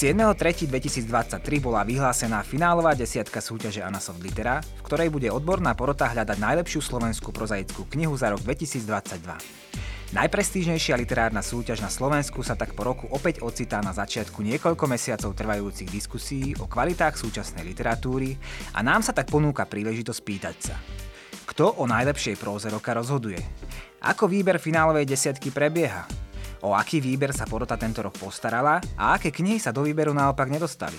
7.3.2023 bola vyhlásená finálová desiatka súťaže Anasoft Litera, v ktorej bude odborná porota hľadať najlepšiu slovenskú prozaickú knihu za rok 2022. Najprestížnejšia literárna súťaž na Slovensku sa tak po roku opäť ocitá na začiatku niekoľko mesiacov trvajúcich diskusí o kvalitách súčasnej literatúry a nám sa tak ponúka príležitosť pýtať sa. Kto o najlepšej próze roka rozhoduje? Ako výber finálovej desiatky prebieha? O aký výber sa porota tento rok postarala a aké knihy sa do výberu naopak nedostali?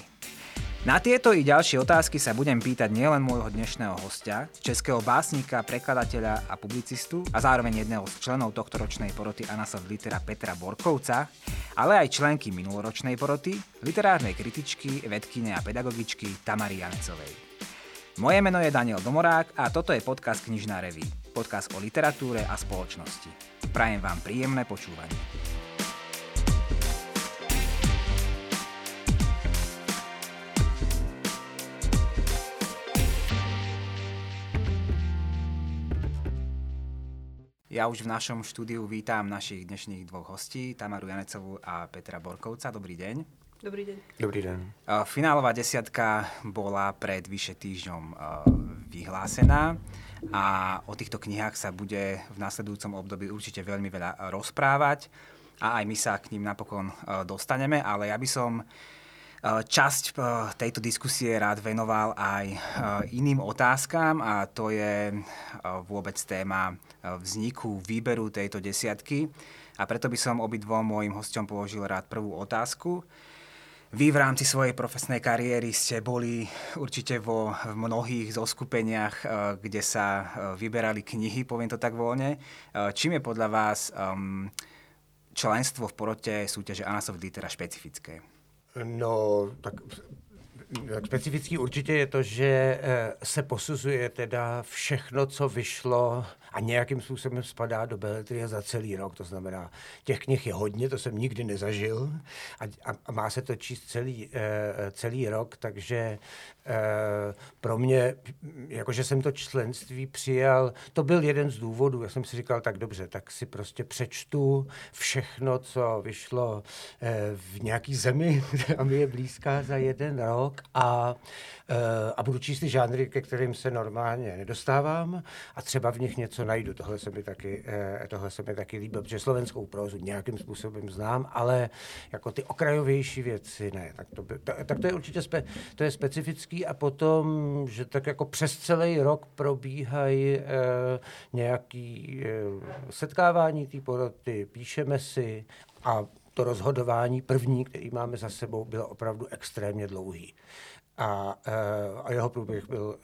Na tieto i ďalšie otázky sa budem pýtať nielen môjho dnešného hostia, českého básnika, prekladateľa a publicistu a zároveň jedného z členov tohto ročnej poroty Anasov Litera Petra Borkovca, ale aj členky minuloročnej poroty, literárnej kritičky, vedkyne a pedagogičky Tamary Janecovej. Moje meno je Daniel Domorák a toto je podcast Knižná reví, podcast o literatúre a spoločnosti. Prajem vám príjemné počúvanie. Ja už v našom štúdiu vítam našich dnešných dvoch hostí, Tamaru Janecovú a Petra Borkovca. Dobrý deň. Dobrý deň. Dobrý deň. Finálová desiatka bola pred vyše týždňom vyhlásená a o týchto knihách sa bude v následujúcom období určite veľmi veľa rozprávať a aj my sa k ním napokon dostaneme, ale ja by som časť tejto diskusie rád venoval aj iným otázkam a to je vôbec téma vzniku výberu tejto desiatky. A preto by som obidvom môjim hostom položil rád prvú otázku. Vy v rámci svojej profesnej kariéry ste boli určite vo v mnohých zoskupeniach, kde sa vyberali knihy, poviem to tak voľne. Čím je podľa vás členstvo v porote súťaže Anasov Litera špecifické? No, tak tak specifický určitě je to, že eh, se posuzuje teda všechno, co vyšlo a nějakým způsobem spadá do beletrie za celý rok. To znamená, těch knih je hodně, to jsem nikdy nezažil a, a, a má se to číst celý, eh, celý rok, takže eh, pro mě, jakože jsem to členství přijal, to byl jeden z důvodů. Já jsem si říkal, tak dobře, tak si prostě přečtu všechno, co vyšlo eh, v nějaký zemi, která mi je blízká za jeden rok a, a budu číst ty žánry, ke kterým se normálně nedostávám a třeba v nich něco najdu. Tohle se mi taky, eh, tohle se mi taky líbí, protože slovenskou prózu nějakým způsobem znám, ale jako ty okrajovější věci ne. Tak to, by, to, tak to je určitě spe, to je specifický a potom, že tak jako přes celý rok probíhají eh, nějaký eh, setkávání té poroty, píšeme si a to rozhodování první, který máme za sebou, bylo opravdu extrémně dlouhý. A, a jeho průběh byl,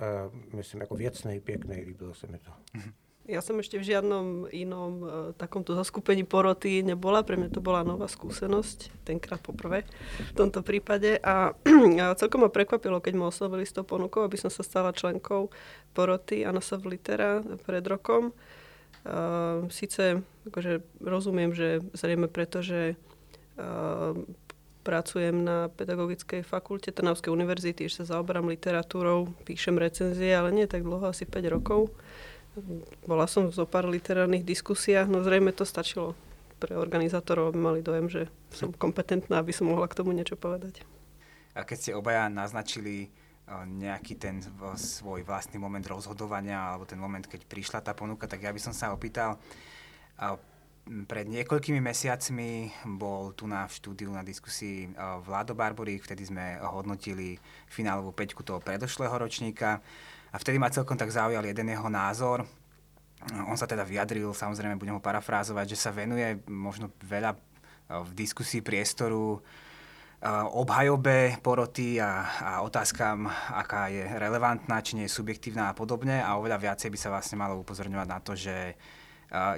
myslím, jako věcný, pěkný, líbilo se mi to. Mm-hmm. Ja som ešte v žiadnom inom uh, takomto zaskupení poroty nebola. Pre mňa to bola nová skúsenosť, tenkrát poprvé v tomto prípade. A, a celkom ma prekvapilo, keď ma oslovili s tou ponukou, aby som sa stala členkou poroty Anasov Litera pred rokom. Uh, Sice akože rozumiem, že zrejme preto, že uh, pracujem na pedagogickej fakulte Trnavskej univerzity, že sa zaoberám literatúrou, píšem recenzie, ale nie tak dlho, asi 5 rokov. Bola som v zo pár literárnych diskusiách, no zrejme to stačilo pre organizátorov, aby mali dojem, že som kompetentná, aby som mohla k tomu niečo povedať. A keď ste obaja naznačili nejaký ten svoj vlastný moment rozhodovania alebo ten moment, keď prišla tá ponuka, tak ja by som sa opýtal, pred niekoľkými mesiacmi bol tu na v štúdiu na diskusii Vlado Barborík, vtedy sme hodnotili finálovú peťku toho predošlého ročníka. A vtedy ma celkom tak zaujal jeden jeho názor. On sa teda vyjadril, samozrejme budem ho parafrázovať, že sa venuje možno veľa e, v diskusii priestoru e, obhajobe poroty a, a otázkam, aká je relevantná, či nie je subjektívna a podobne. A oveľa viacej by sa vlastne malo upozorňovať na to, že e,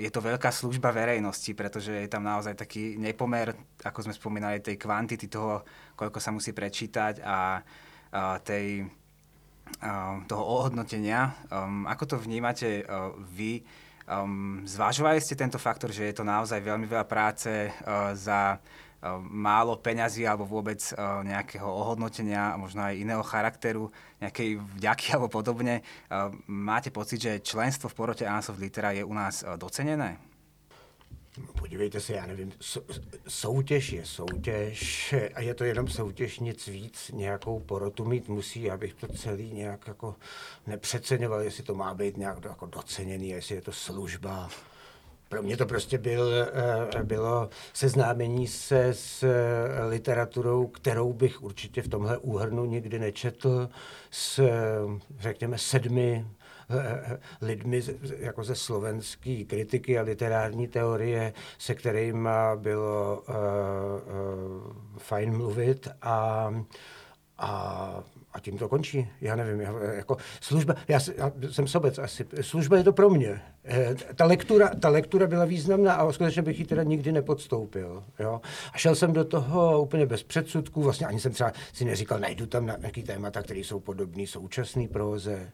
je to veľká služba verejnosti, pretože je tam naozaj taký nepomer, ako sme spomínali, tej kvantity toho, koľko sa musí prečítať a, tej toho ohodnotenia. Um, ako to vnímate uh, vy? Um, zvážovali ste tento faktor, že je to naozaj veľmi veľa práce uh, za málo peňazí alebo vôbec uh, nejakého ohodnotenia možno aj iného charakteru, nejakej vďaky alebo podobne. Uh, máte pocit, že členstvo v porote Ansov Litera je u nás docenené? Podívejte se, já nevím, soutěž je soutěž a je to jenom soutěž, nic víc, nějakou porotu mít musí, abych to celý nějak jako nepřeceňoval, jestli to má být nějak jako doceněný, jestli je to služba. Pro mě to prostě byl, eh, bylo seznámení se s eh, literaturou, kterou bych určitě v tomhle úhrnu nikdy nečetl, s, řekněme, sedmi lidmi jako ze slovenské kritiky a literární teorie, se kterými bylo uh, uh, fajn mluvit a, a a tím to končí. Já nevím, já, jako služba, já, já jsem sobec asi, služba je to pro mě. E, ta, lektura, ta lektura byla významná a skutečně bych ji teda nikdy nepodstoupil. Jo? A šel jsem do toho úplně bez předsudků, vlastně ani jsem třeba si neříkal, najdu tam na nějaký témata, které jsou podobné současný proze,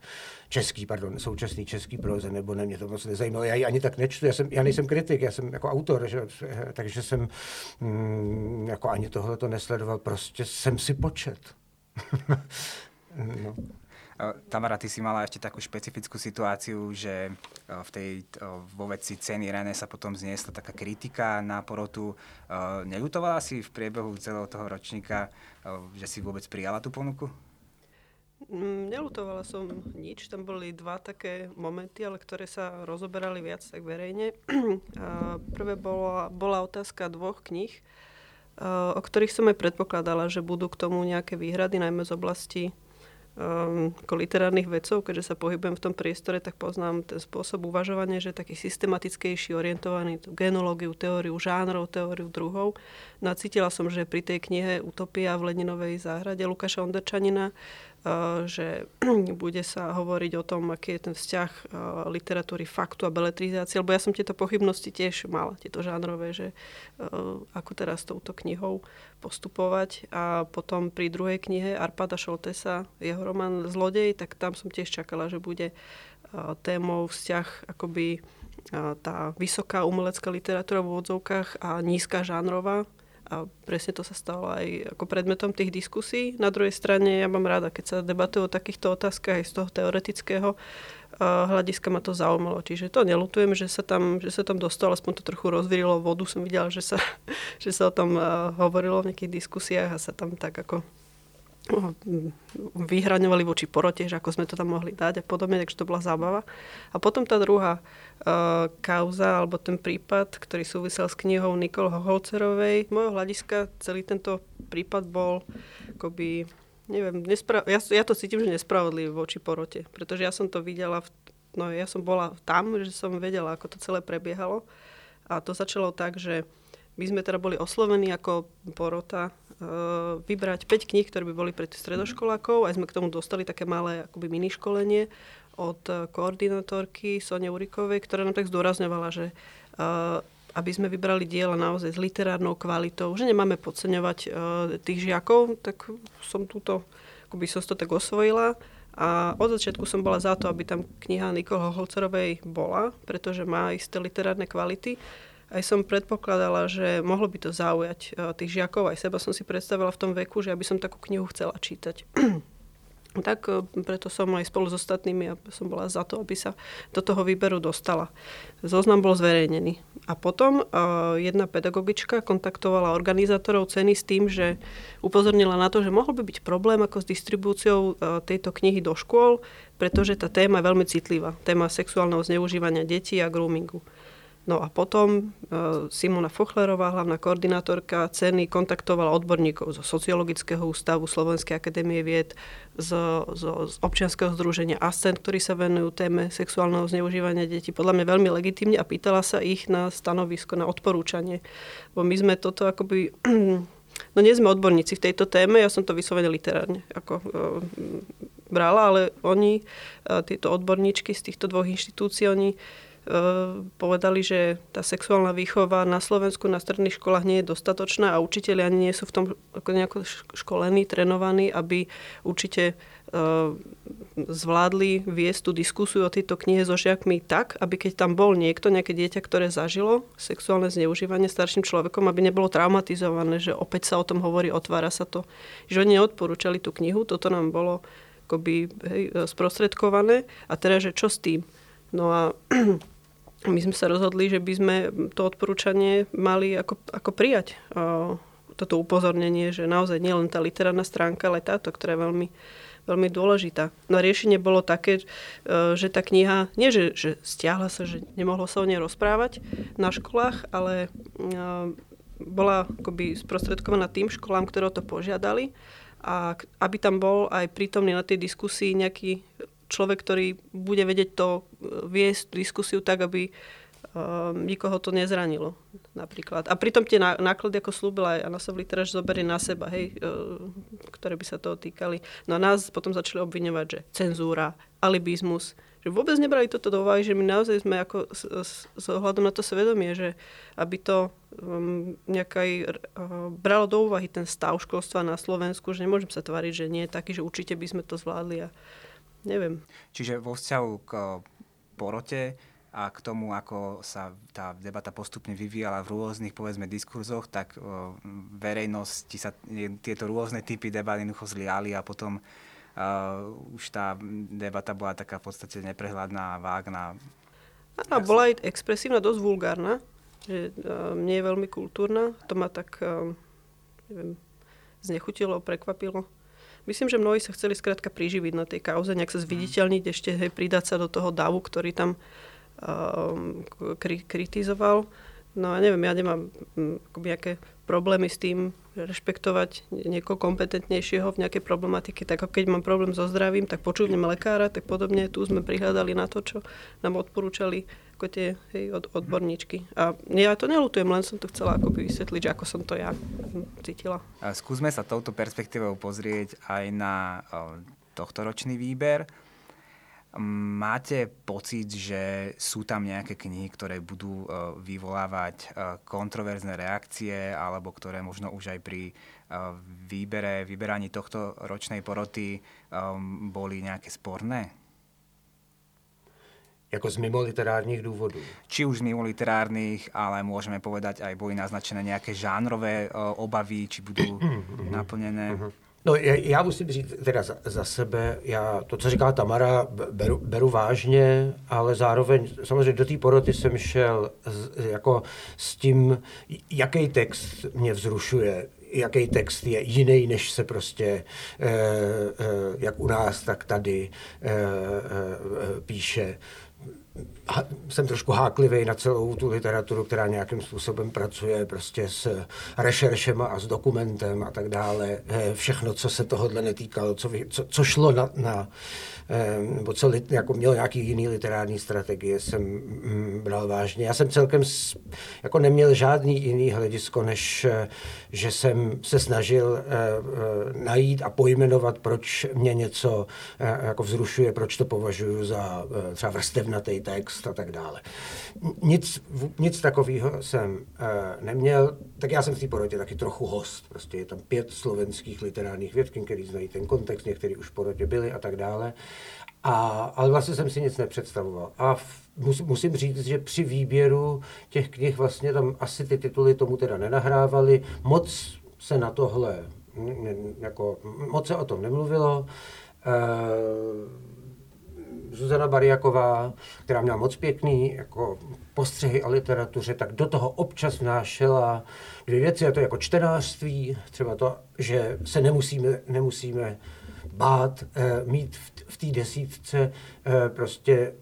český, pardon, současný český proze, nebo ne, mě to moc nezajímalo. Já ji ani tak nečtu, já, jsem, já nejsem kritik, já jsem jako autor, že, takže jsem mm, jako ani tohle to nesledoval, prostě jsem si počet. no. Tamara, ty si mala ešte takú špecifickú situáciu, že v tej, vo veci ceny René sa potom zniesla taká kritika na porotu. Neľutovala si v priebehu celého toho ročníka, že si vôbec prijala tú ponuku? Mm, nelutovala som nič, tam boli dva také momenty, ale ktoré sa rozoberali viac tak verejne. Prvé bola, bola otázka dvoch kníh, o ktorých som aj predpokladala, že budú k tomu nejaké výhrady, najmä z oblasti um, ako literárnych vecov, keďže sa pohybujem v tom priestore, tak poznám ten spôsob uvažovania, že je taký systematickejší, orientovaný tú genológiu, teóriu žánrov, teóriu druhov. Nacítila som, že pri tej knihe Utopia v Leninovej záhrade Lukáša Ondrčanina že bude sa hovoriť o tom, aký je ten vzťah literatúry faktu a beletrizácie, lebo ja som tieto pochybnosti tiež mala, tieto žánrové, že ako teraz s touto knihou postupovať. A potom pri druhej knihe Arpada Šoltesa, jeho román Zlodej, tak tam som tiež čakala, že bude témou vzťah akoby tá vysoká umelecká literatúra v úvodzovkách a nízka žánrová a presne to sa stalo aj ako predmetom tých diskusí. Na druhej strane ja mám rada, keď sa debatuje o takýchto otázkach aj z toho teoretického hľadiska ma to zaujímalo. Čiže to nelutujem, že sa tam, že sa tam dostalo, aspoň to trochu rozvírilo vodu. Som videla, že sa, že sa o tom hovorilo v nejakých diskusiách a sa tam tak ako vyhraňovali voči porote, že ako sme to tam mohli dať a podobne, takže to bola zábava. A potom tá druhá uh, kauza, alebo ten prípad, ktorý súvisel s knihou Nikol Holcerovej. Z môjho hľadiska celý tento prípad bol akoby, neviem, nespra- ja, ja to cítim, že nespravodlivý voči porote, pretože ja som to videla, v, no ja som bola tam, že som vedela, ako to celé prebiehalo. A to začalo tak, že my sme teda boli oslovení ako porota uh, vybrať 5 kníh, ktoré by boli pre stredoškolákov. Aj sme k tomu dostali také malé akoby mini školenie od uh, koordinátorky Sonia Urikovej, ktorá nám tak zdôrazňovala, že uh, aby sme vybrali diela naozaj s literárnou kvalitou, že nemáme podceňovať tých žiakov, tak som túto, akoby som to tak osvojila. A od začiatku som bola za to, aby tam kniha Nikol Holcerovej bola, pretože má isté literárne kvality aj som predpokladala, že mohlo by to zaujať eh, tých žiakov, aj seba som si predstavila v tom veku, že aby som takú knihu chcela čítať. tak eh, preto som aj spolu s ostatnými, ja som bola za to, aby sa do toho výberu dostala. Zoznam bol zverejnený. A potom uh, jedna pedagogička kontaktovala organizátorov ceny s tým, že upozornila na to, že mohol by byť problém ako s distribúciou tejto knihy do škôl, pretože tá téma je veľmi citlivá. Téma sexuálneho zneužívania detí a groomingu. No a potom e, Simona Fochlerová, hlavná koordinátorka ceny, kontaktovala odborníkov zo Sociologického ústavu Slovenskej akadémie vied, z, z, z občianského združenia Ascent, ktorí sa venujú téme sexuálneho zneužívania detí. Podľa mňa veľmi legitimne a pýtala sa ich na stanovisko, na odporúčanie. Bo my sme toto akoby... No nie sme odborníci v tejto téme, ja som to vyslovene literárne ako, e, brala, ale oni, e, tieto odborníčky z týchto dvoch inštitúcií, oni Eh, povedali, že tá sexuálna výchova na Slovensku na stredných školách nie je dostatočná a učiteľi ani nie sú v tom ako nejako školení, trénovaní, aby určite uh, zvládli viesť tú diskusiu o tejto knihe so žiakmi tak, aby keď tam bol niekto, nejaké dieťa, ktoré zažilo sexuálne zneužívanie starším človekom, aby nebolo traumatizované, že opäť sa o tom hovorí, otvára sa to. Že oni neodporúčali tú knihu, toto nám bolo akoby hej, sprostredkované a teraz, že čo s tým? No a my sme sa rozhodli, že by sme to odporúčanie mali ako, ako prijať. Toto upozornenie, že naozaj nielen tá literárna stránka, ale táto, ktorá je veľmi, veľmi dôležitá. No a riešenie bolo také, e, že tá kniha, nie že, že stiahla sa, že nemohlo sa o nej rozprávať na školách, ale e, bola akoby sprostredkovaná tým školám, ktoré o to požiadali a aby tam bol aj prítomný na tej diskusii nejaký človek, ktorý bude vedieť to e, viesť diskusiu tak, aby um, nikoho to nezranilo napríklad. A pritom tie náklady, ako slúbila aj Anna Savlitera, že zoberie na seba, hej, uh, ktoré by sa toho týkali. No a nás potom začali obviňovať, že cenzúra, alibizmus, že vôbec nebrali toto do úvahy, že my naozaj sme ako s, s, s ohľadom na to svedomie, že aby to um, uh, bralo do úvahy ten stav školstva na Slovensku, že nemôžem sa tváriť, že nie je taký, že určite by sme to zvládli a neviem. Čiže vo vzťahu k porote a k tomu, ako sa tá debata postupne vyvíjala v rôznych, povedzme, diskurzoch, tak verejnosti sa tieto rôzne typy debat jednoducho zliali a potom uh, už tá debata bola taká v podstate neprehľadná, vágna. A bola aj expresívna, dosť vulgárna, že uh, nie je veľmi kultúrna. To ma tak, uh, neviem, znechutilo, prekvapilo. Myslím, že mnohí sa chceli skrátka priživiť na tej kauze, nejak sa zviditeľniť, ešte hej, pridať sa do toho davu, ktorý tam um, kri- kritizoval. No a neviem, ja nemám um, nejaké problémy s tým rešpektovať niekoho kompetentnejšieho v nejakej problematike. Tak ako keď mám problém so zdravím, tak počúvnem lekára, tak podobne tu sme prihľadali na to, čo nám odporúčali ako tie hej, od, odborníčky. A ja to nelutujem, len som to chcela akoby vysvetliť, že ako som to ja cítila. Skúsme sa touto perspektívou pozrieť aj na tohtoročný výber. Máte pocit, že sú tam nejaké knihy, ktoré budú vyvolávať kontroverzné reakcie, alebo ktoré možno už aj pri výbere, vyberaní tohto ročnej poroty boli nejaké sporné? Jako z mimo literárních důvodů. Či už z mimo literárnych, ale môžeme povedať, aj boli naznačené nejaké žánrové obavy, či budú naplnené. No, já musím říct teda za, za sebe, já to, co říká Tamara, beru, beru vážně, ale zároveň samozřejmě do té poroty jsem šel z, jako s tím, jaký text mě vzrušuje, jaký text je jiný, než se prostě, e, e, jak u nás, tak tady e, e, píše jsem trošku háklivý na celou tu literaturu, která nějakým způsobem pracuje prostě s rešeršema a s dokumentem a tak dále. Eh, všechno, co se tohodle netýkalo, co, co, co šlo na, na eh, nebo co jako měl nějaký jiný literární strategie, jsem mm, bral vážně. Já jsem celkem jako neměl žádný jiný hledisko, než eh, že jsem se snažil najít a pojmenovat, proč mě něco jako vzrušuje, proč to považuji za třeba vrstevnatý text a tak dále. Nic, nic takového jsem uh, neměl, tak já jsem v té porotě taky trochu host. Prostě je tam pět slovenských literárních vědkin, který znají ten kontext, některý už v porotě byli a tak dále. A, ale vlastně jsem si nic nepředstavoval. A v, mus, musím říct, že při výběru těch knih vlastně tam asi ty tituly tomu teda nenahrávali. Moc se na tohle, jako, moc se o tom nemluvilo. Uh, Zuzana Bariaková, která měla moc pěkný jako postřehy o literatuře, tak do toho občas vnášela dvě věci, a to jako čtenářství, třeba to, že se nemusíme, nemusíme bát eh, mít v, té desítce eh, prostě,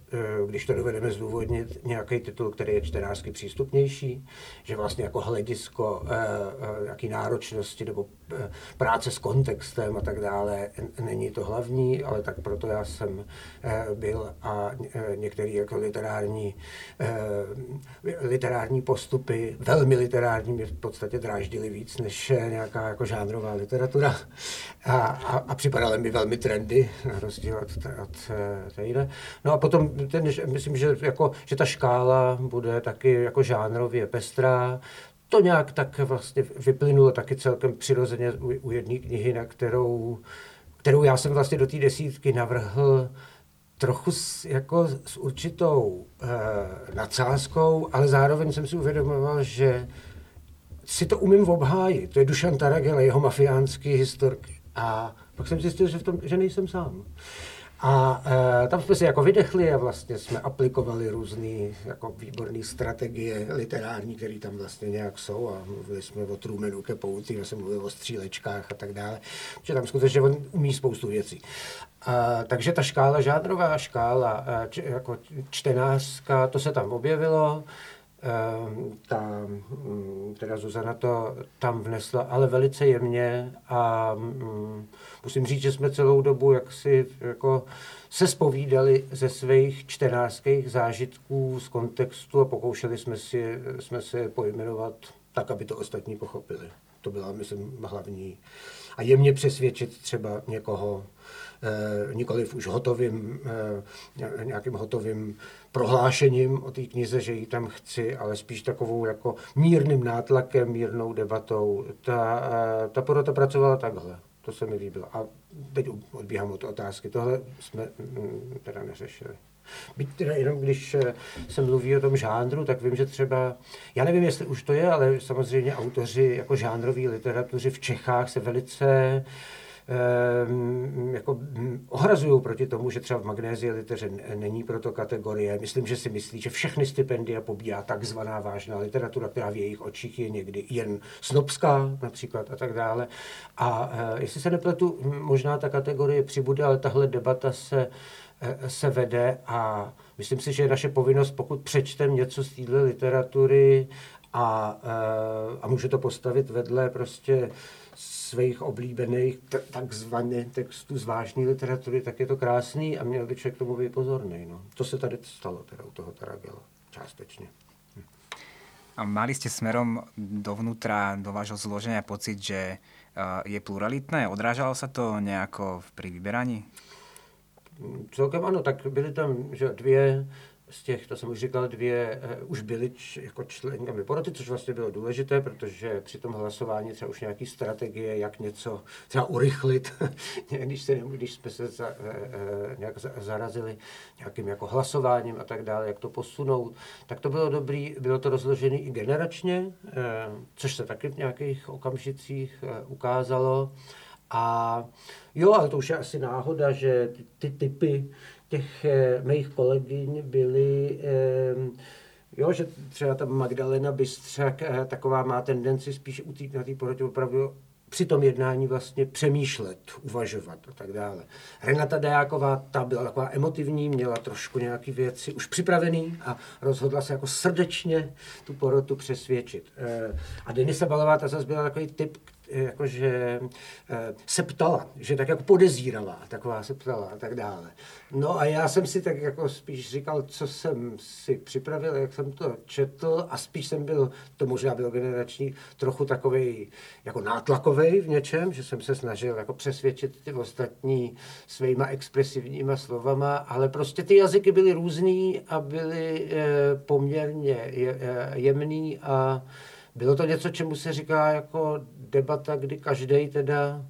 když to dovedeme zdůvodnit, nějaký titul, který je čtenářsky přístupnější, že vlastně jako hledisko eh, eh, jaký náročnosti nebo eh, práce s kontextem a tak dále není to hlavní, ale tak proto já jsem eh, byl a eh, některé jako literární, eh, literární postupy, velmi literární, mě v podstatě dráždili víc než eh, nějaká jako žánrová literatura a, a, a připadalo mi velmi trendy, na rozdíl od, od eh, téhle. No a potom ten, myslím, že, jako, že ta škála bude taky jako žánrově pestrá, to nějak tak vlastně vyplynulo taky celkem přirozeně u, u jedné knihy, na kterou, kterou já jsem vlastně do té desítky navrhl trochu s, jako s určitou e, nadsázkou, ale zároveň jsem si uvědomoval, že si to umím obhájit. To je Dušan Taragel, jeho mafiánský historky. A pak jsem zjistil, že, v tom, že nejsem sám. A e, tam jsme si jako vydechli a vlastně jsme aplikovali různé jako výborné strategie literární, které tam vlastně nějak jsou a mluvili jsme o Trumanu ke pouti, já jsem mluvil o střílečkách a tak dále, že tam skutečně on umí spoustu věcí. A, takže ta škála, žádrová škála, č, jako čtenářská, to se tam objevilo, ta, mm, teda Zuzana to tam vnesla, ale velice jemně a mm, musím říct, že jsme celou dobu jaksi jako se spovídali ze svých čtenářských zážitků z kontextu a pokoušeli jsme si, jsme si pojmenovat tak, aby to ostatní pochopili. To byla, myslím, hlavní. A jemně přesvědčit třeba někoho, eh, nikoliv už hotovým, eh, nějakým hotovým prohlášením o té knize, že ji tam chci, ale spíš takovou jako mírným nátlakem, mírnou debatou. Ta, eh, ta porota pracovala takhle. To se mi líbilo. A teď odbíhám od otázky. Tohle jsme mm, teda neřešili. Byť teda jenom když eh, se mluví o tom žánru, tak vím, že třeba, já nevím, jestli už to je, ale samozřejmě autoři jako žánroví literatuři v Čechách se velice jako hm, ohrazují proti tomu, že třeba v magnézii liteře není proto kategorie. Myslím, že si myslí, že všechny stipendia pobírá takzvaná vážná literatura, která v jejich očích je někdy jen snobská například a tak dále. A eh, jestli se nepletu, hm, možná ta kategorie přibude, ale tahle debata se eh, se vede a myslím si, že je naše povinnost, pokud přečtem něco z téhle literatury a, eh, a může to postavit vedle prostě svých oblíbených takzvaných textů z vážné literatury, tak je to krásný a měl by člověk tomu být pozorný. No. To se tady stalo teda u toho Taragela částečně. Hm. A mali ste smerom dovnútra, do vášho zloženia pocit, že je pluralitné? Odrážalo sa to nejako pri vyberaní? Celkem ano, tak byly tam že dvě z těch, to jsem už říkal, dvě uh, už byly č, jako členkami poroty, což vlastně bylo důležité, protože při tom hlasování třeba už nějaký strategie, jak něco třeba urychlit, když, se, když jsme se za, uh, nějak za, zarazili nějakým jako hlasováním a tak dále, jak to posunout, tak to bylo dobrý, bylo to rozložené i generačně, uh, což se taky v nějakých okamžicích uh, ukázalo. A jo, ale to už je asi náhoda, že ty, ty typy těch eh, mých kolegyň byly, eh, jo, že třeba ta Magdalena Bystřak eh, taková má tendenci spíš u na té porotě opravdu při tom jednání vlastně přemýšlet, uvažovat a tak dále. Renata Dejáková, ta byla taková emotivní, měla trošku nějaké věci už připravený a rozhodla se jako srdečně tu porotu přesvědčit. A Denisa Balová, ta zase byla takový typ, jakože eh, se ptala, že tak jako podezírala, taková se ptala a tak dále. No a já jsem si tak jako spíš říkal, co jsem si připravil, jak jsem to četl a spíš jsem byl, to možná byl generační, trochu takový jako nátlakový v něčem, že jsem se snažil jako přesvědčit ty ostatní svýma expresivníma slovama, ale prostě ty jazyky byly různý a byly e, poměrně je, e, jemný a bylo to něco, čemu se říká jako debata, kdy každý teda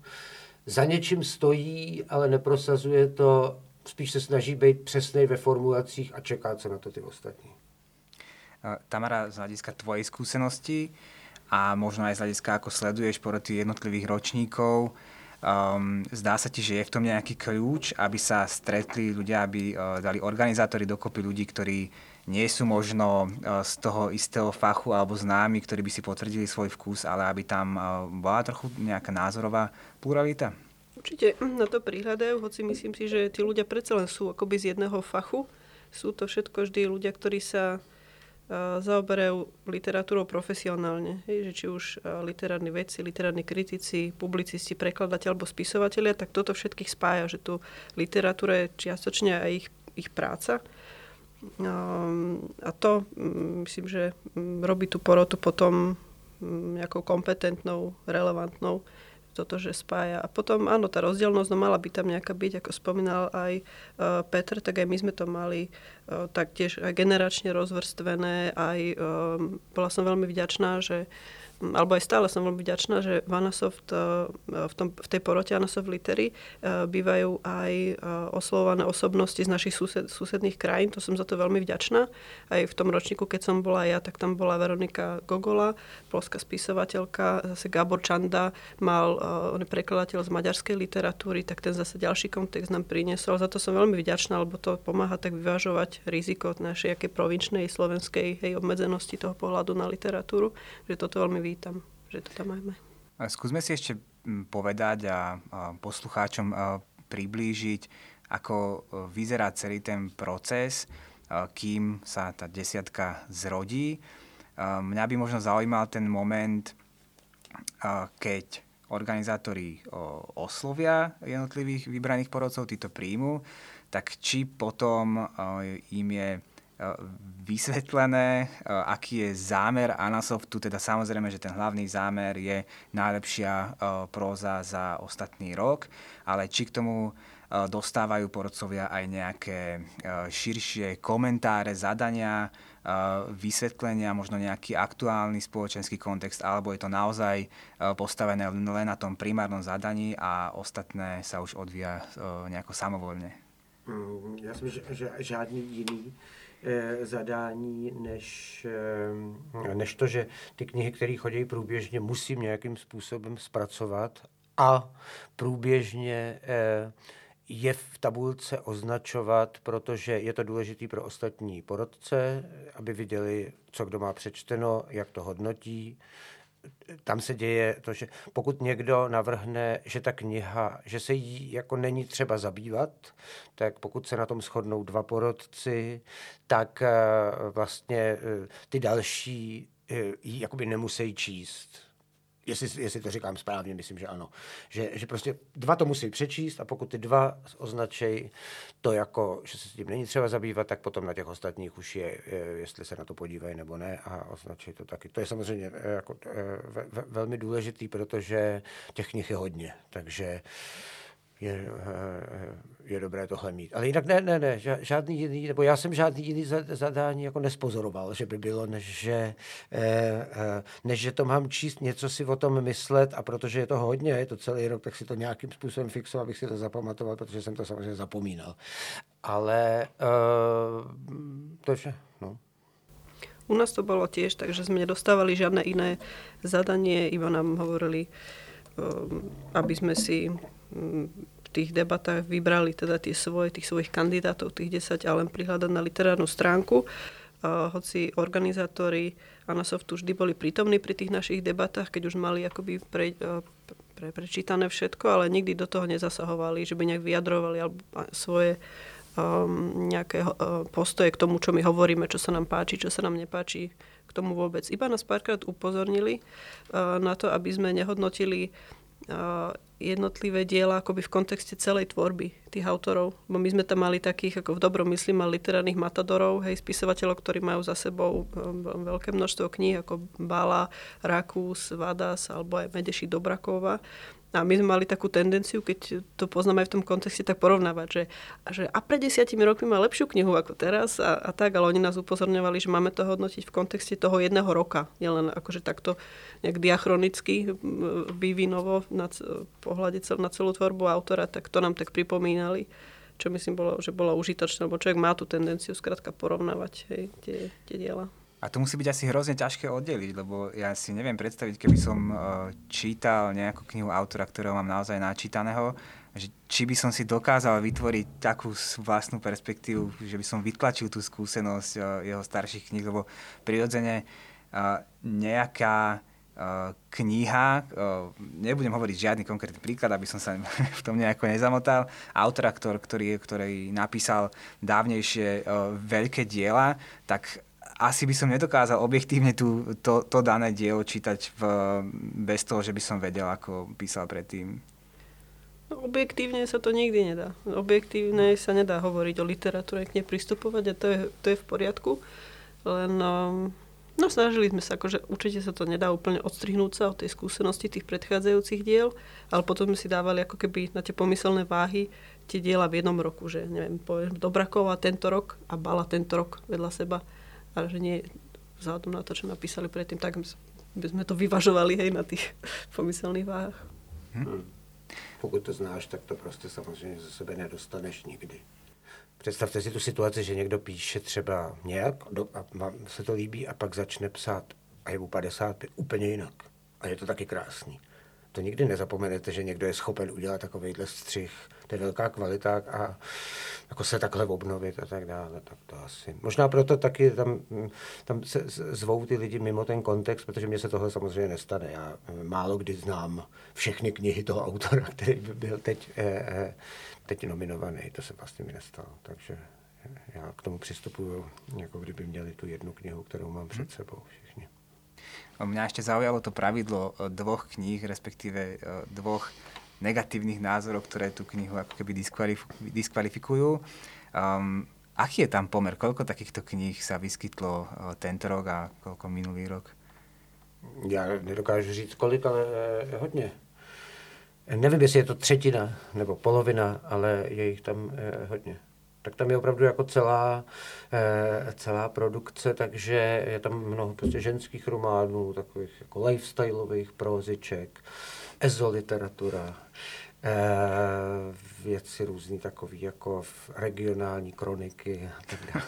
za něčím stojí, ale neprosazuje to, spíš se snaží být přesný ve formulacích a čeká, co na to ty ostatní. Tamara, z hľadiska tvojej skúsenosti a možno aj z hľadiska, ako sleduješ poroty jednotlivých ročníkov, um, zdá sa ti, že je v tom nejaký kľúč, aby sa stretli ľudia, aby uh, dali organizátori dokopy ľudí, ktorí nie sú možno eh, z toho istého fachu alebo známi, ktorí by si potvrdili svoj vkus, ale aby tam eh, bola trochu nejaká názorová pluralita? Určite na to prihľadajú, hoci myslím si, že tí ľudia predsa len sú akoby z jedného fachu. Sú to všetko vždy ľudia, ktorí sa uh, zaoberajú literatúrou profesionálne. Hej, že či už literárni vedci, literárni kritici, publicisti, prekladateľ alebo spisovatelia, tak toto všetkých spája, že tu literatúra je čiastočne aj ich, ich práca. A to mm, myslím, že mm, robí tú porotu potom nejakou mm, kompetentnou, relevantnou toto, že spája. A potom áno, tá rozdielnosť no mala by tam nejaká byť, ako spomínal aj uh, Petr, tak aj my sme to mali uh, taktiež aj generačne rozvrstvené, aj uh, bola som veľmi vďačná, že alebo aj stále som veľmi vďačná, že v Anasoft, v, tom, v tej porote Anasoft Litery bývajú aj oslovované osobnosti z našich sused, susedných krajín. To som za to veľmi vďačná. Aj v tom ročníku, keď som bola ja, tak tam bola Veronika Gogola, polská spisovateľka, zase Gábor Čanda mal, on je prekladateľ z maďarskej literatúry, tak ten zase ďalší kontext nám priniesol. Za to som veľmi vďačná, lebo to pomáha tak vyvážovať riziko našej provinčnej slovenskej hej, obmedzenosti toho pohľadu na literatúru, že toto veľmi vítam, že to tam máme. Skúsme si ešte povedať a, poslucháčom priblížiť, ako e, vyzerá celý ten proces, kým sa tá desiatka zrodí. Mňa by možno zaujímal ten moment, keď organizátori oslovia jednotlivých vybraných porodcov, títo príjmu, tak či potom im je vysvetlené, aký je zámer Anasoftu, teda samozrejme, že ten hlavný zámer je najlepšia próza za ostatný rok, ale či k tomu dostávajú porodcovia aj nejaké širšie komentáre, zadania, vysvetlenia, možno nejaký aktuálny spoločenský kontext, alebo je to naozaj postavené len na tom primárnom zadaní a ostatné sa už odvíja nejako samovolne. Mm, já si myslím, že žádný jiný zadání, než, e, než to, že ty knihy, které chodí průběžně, musím nějakým způsobem zpracovat a průběžně e, je v tabulce označovat, protože je to důležité pro ostatní porodce, aby viděli, co kdo má přečteno, jak to hodnotí. Tam se děje to, že pokud někdo navrhne, že ta kniha, že se jí jako není třeba zabývat, tak pokud se na tom shodnou dva porodci, tak eh, vlastně eh, ty další eh, ji jakoby nemusí číst Jestli, jestli to říkám správně, myslím, že ano. Že, že prostě dva to musí přečíst a pokud ty dva označí to jako, že se s tím není třeba zabývat, tak potom na těch ostatních už je, jestli se na to podívají nebo ne a označí to taky. To je samozřejmě eh, jako, eh, ve, ve, velmi důležitý, protože těch knih je hodně, takže je, eh, je dobré tohle mít. Ale jinak ne, ne, ne, žádný jiný, nebo já jsem žádný jiný zadání jako nespozoroval, že by bylo, než že, eh, eh, než že to mám číst, něco si o tom myslet a protože je to hodně, je to celý rok, tak si to nějakým způsobem fixoval, abych si to zapamatoval, protože jsem to samozřejmě zapomínal. Ale to je vše. No. U nás to bolo tiež, takže sme nedostávali žiadne iné zadanie, iba nám hovorili, aby sme si v tých debatách vybrali teda tie svoje, tých svojich kandidátov, tých 10 a len prihľadať na literárnu stránku. A hoci organizátori Anasoftu vždy boli prítomní pri tých našich debatách, keď už mali akoby pre, pre, prečítané všetko, ale nikdy do toho nezasahovali, že by nejak vyjadrovali alebo svoje um, nejaké uh, postoje k tomu, čo my hovoríme, čo sa nám páči, čo sa nám nepáči, k tomu vôbec. Iba nás párkrát upozornili uh, na to, aby sme nehodnotili jednotlivé diela akoby v kontexte celej tvorby tých autorov. Bo my sme tam mali takých, ako v dobrom myslím, mali literárnych matadorov, hej, spisovateľov, ktorí majú za sebou um, veľké množstvo kníh, ako Bala, Rakus, Vadas alebo aj Medeši Dobrakova. A my sme mali takú tendenciu, keď to poznáme aj v tom kontexte, tak porovnávať, že, že a pred desiatimi rokmi má lepšiu knihu ako teraz a, a tak, ale oni nás upozorňovali, že máme to hodnotiť v kontexte toho jedného roka, nielen akože takto nejak diachronicky, vývinovo na pohľade cel, na celú tvorbu autora, tak to nám tak pripomínali čo myslím, bolo, že bolo užitočné, lebo človek má tú tendenciu skrátka porovnávať hej, tie, tie diela. A to musí byť asi hrozne ťažké oddeliť, lebo ja si neviem predstaviť, keby som uh, čítal nejakú knihu autora, ktorého mám naozaj načítaného, že či by som si dokázal vytvoriť takú vlastnú perspektívu, že by som vytlačil tú skúsenosť uh, jeho starších kníh, lebo prirodzene uh, nejaká kniha, nebudem hovoriť žiadny konkrétny príklad, aby som sa v tom nejako nezamotal, autora, ktorý, ktorý napísal dávnejšie veľké diela, tak asi by som nedokázal objektívne tú, to, to dané dielo čítať v, bez toho, že by som vedel, ako písal predtým. No, objektívne sa to nikdy nedá. Objektívne sa nedá hovoriť o literatúre, k nej pristupovať a to je, to je v poriadku. Len um, no, snažili sme sa, akože určite sa to nedá úplne odstrihnúť sa od tej skúsenosti tých predchádzajúcich diel, ale potom sme si dávali ako keby na tie pomyselné váhy tie diela v jednom roku, že neviem, poviem Dobrakova tento rok a Bala tento rok vedľa seba a že nie vzhľadom na to, čo napísali predtým, tak by sme to vyvažovali hej, na tých pomyselných váhách. Hmm. Pokud to znáš, tak to prostě samozřejmě ze sebe nedostaneš nikdy. Představte si tu situaci, že někdo píše třeba nějak a vám se to líbí a pak začne psát a je mu 55 úplně jinak. A je to taky krásný. To nikdy nezapomenete, že někdo je schopen udělat takovýhle střih. To je velká kvalita a jako se takhle obnovit a tak dále. Tak to asi. Možná proto taky tam, tam se zvou ty lidi mimo ten kontext, protože mně se tohle samozřejmě nestane. Já málo kdy znám všechny knihy toho autora, který by byl teď, eh, eh, teď nominovaný. To se vlastně mi nestalo. Takže já k tomu přistupuju, jako kdyby měli tu jednu knihu, kterou mám před sebou všichni. Mňa ešte zaujalo to pravidlo e, dvoch kníh, respektíve e, dvoch negatívnych názorov, ktoré tú knihu ako keby diskvalifikujú. Um, aký je tam pomer? Koľko takýchto kníh sa vyskytlo e, tento rok a koľko minulý rok? Já nedokážu říct kolik, ale hodně. Nevím, jestli je to třetina nebo polovina, ale je jich tam hodně tak tam je opravdu jako celá, eh, celá produkce, takže je tam mnoho prostě ženských románů, takových jako lifestyleových próziček, ezoliteratura, eh, věci různý takový jako regionální kroniky a tak dále.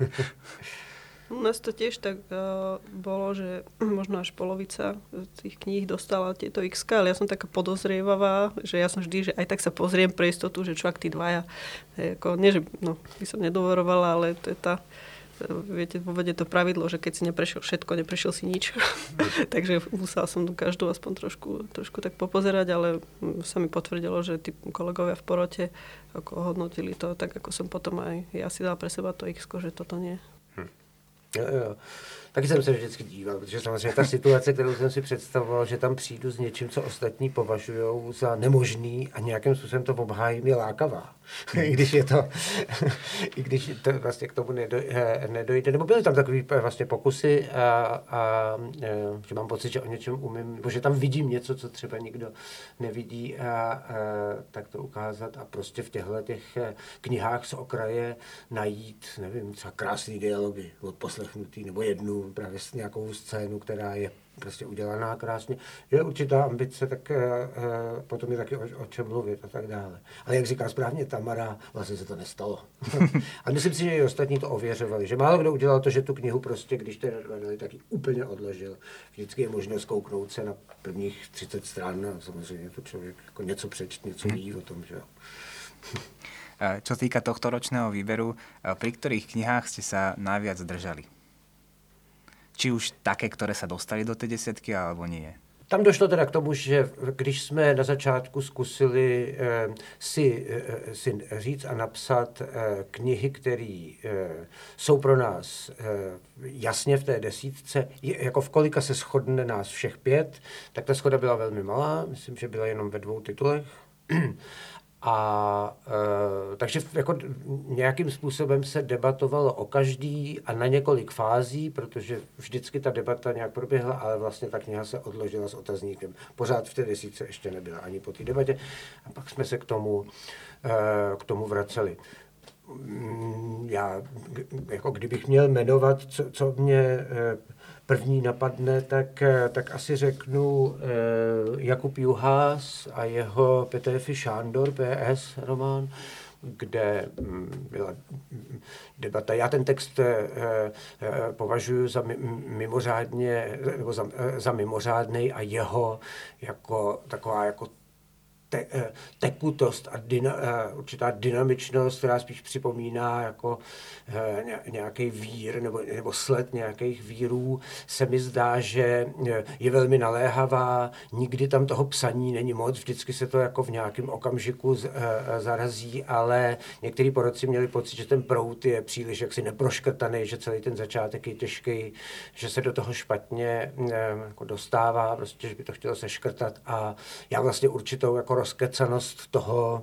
U nás to tiež tak uh, bolo, že možno až polovica tých kníh dostala tieto x ale ja som taká podozrievavá, že ja som vždy, že aj tak sa pozriem pre istotu, že čo ak tí dvaja, je, ako, nie, že no, by som nedovorovala, ale to je tá, viete, vo vede to pravidlo, že keď si neprešiel všetko, neprešiel si nič. Takže musela som každú aspoň trošku, trošku tak popozerať, ale sa mi potvrdilo, že tí kolegovia v porote ako hodnotili to tak, ako som potom aj ja si dala pre seba to x že toto nie. Jo, jo. Taky jsem se vždycky díval, protože samozřejmě ta situace, kterou jsem si představoval, že tam přijdu s něčím, co ostatní považují za nemožný a nějakým způsobem to obhájím, je lákavá. I když je to, i když to vlastně k tomu nedojde, nedojde. Nebo byly tam takové vlastně pokusy a, a, že mám pocit, že o něčem umím, nebo že tam vidím něco, co třeba nikdo nevidí a, a tak to ukázat a prostě v těchto těch eh, knihách z okraje najít, nevím, třeba krásný dialogy odposlechnutý, nebo jednu právě s nějakou scénu, která je prostě udělaná krásně. Je určitá ambice, tak uh, potom je taky o, o čem mluvit a tak dále. Ale jak říká správně Tamara, vlastně se to nestalo. a myslím si, že i ostatní to ověřovali, že málo kdo udělal to, že tu knihu prostě, když ten dali, tak ji úplně odložil. Vždycky je možné zkouknout se na prvních 30 stran a samozřejmě to člověk jako něco přečt, něco ví o tom, že jo. Čo týka tohto ročného výberu, pri ktorých knihách ste sa najviac zdržali? Či už také, které se dostali do té desítky, alebo nie? Tam došlo teda k tomu, že když jsme na začátku zkusili eh, si, eh, si říct a napsat eh, knihy, které jsou pro nás jasně v té desítce, jako v kolika se shodne nás všech pět, tak ta schoda byla velmi malá, myslím, že byla jenom ve dvou titulech. A e, takže jako nějakým způsobem se debatovalo o každý a na několik fází, protože vždycky ta debata nějak proběhla, ale vlastně ta kniha se odložila s otazníkem. Pořád v té desíce ještě nebyla ani po té debatě. A pak jsme se k tomu, e, k tomu vraceli. Mm, já, jako kdybych měl jmenovat, co, co mě e, první napadne, tak, eh, tak asi řeknu eh, Jakub Juhás a jeho Petefi Šándor, PS román, kde mm, byla debata. Já ten text eh, považuji za mimořádně, nebo za, za mimořádný a jeho jako taková jako te, eh, tekutost a dyna, eh, určitá dynamičnost, která spíš připomíná jako eh, nějaký vír nebo, nebo sled nějakých vírů, se mi zdá, že je velmi naléhavá, nikdy tam toho psaní není moc, vždycky se to jako v nějakém okamžiku z, zarazí, ale některý porodci měli pocit, že ten prout je příliš jaksi neproškrtaný, že celý ten začátek je těžký, že se do toho špatně jako dostává, prostě, že by to chtělo seškrtat. A já vlastně určitou jako rozkecanost toho,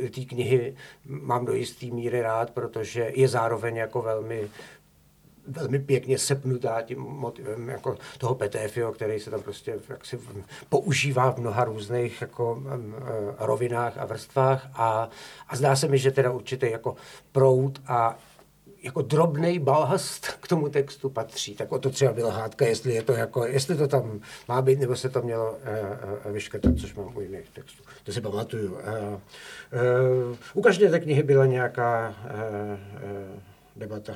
uh, té knihy mám do jisté míry rád, protože je zároveň jako velmi velmi pěkně sepnutá tím motivem jako toho PTFio, který se tam prostě jaksi používá v mnoha různých jako um, rovinách a vrstvách. A, a zdá se mi, že teda určitý jako prout a jako drobný balast k tomu textu patří. Tak o to třeba byla hádka, jestli, je to jako, jestli to tam má být, nebo se to mělo uh, vyškrtat, což mám u jiných textů. To si pamatuju. Uh, uh, u každé té knihy byla nějaká uh, uh, debata.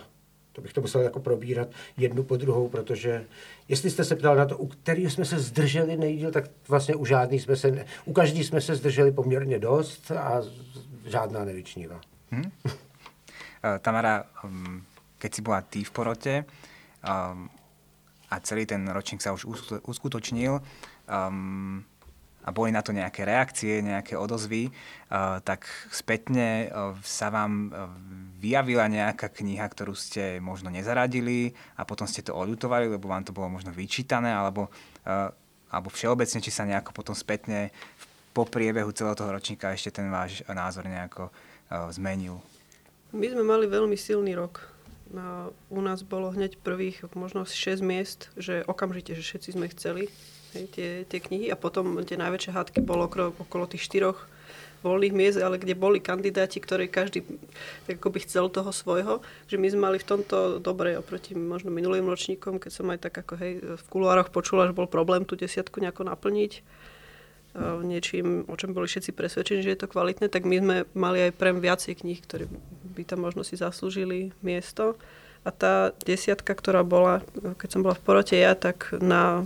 To bych to musel jako probírat jednu po druhou, protože jestli jste se ptal na to, u který jsme se zdrželi nejdíl, tak vlastně u žádný jsme se, u každý jsme se zdrželi poměrně dost a žádná nevyčnila. Hmm? Tamara, um, keď si bola ty v porote um, a celý ten ročník sa už uskutočnil, um, a boli na to nejaké reakcie, nejaké odozvy, uh, tak spätne uh, sa vám vyjavila nejaká kniha, ktorú ste možno nezaradili a potom ste to oľutovali, lebo vám to bolo možno vyčítané, alebo, alebo všeobecne, či sa nejako potom spätne po priebehu celého toho ročníka ešte ten váš názor nejako zmenil. My sme mali veľmi silný rok. U nás bolo hneď prvých možno 6 miest, že okamžite, že všetci sme chceli hej, tie, tie knihy a potom tie najväčšie hádky bolo okolo, okolo tých štyroch voľných miest, ale kde boli kandidáti, ktorí každý tak ako by chcel toho svojho. Že my sme mali v tomto dobre oproti možno minulým ročníkom, keď som aj tak ako hej, v kuloároch počula, že bol problém tú desiatku nejako naplniť niečím, o čom boli všetci presvedčení, že je to kvalitné, tak my sme mali aj prem viacej kníh, ktoré by tam možno si zaslúžili miesto. A tá desiatka, ktorá bola, keď som bola v porote ja, tak na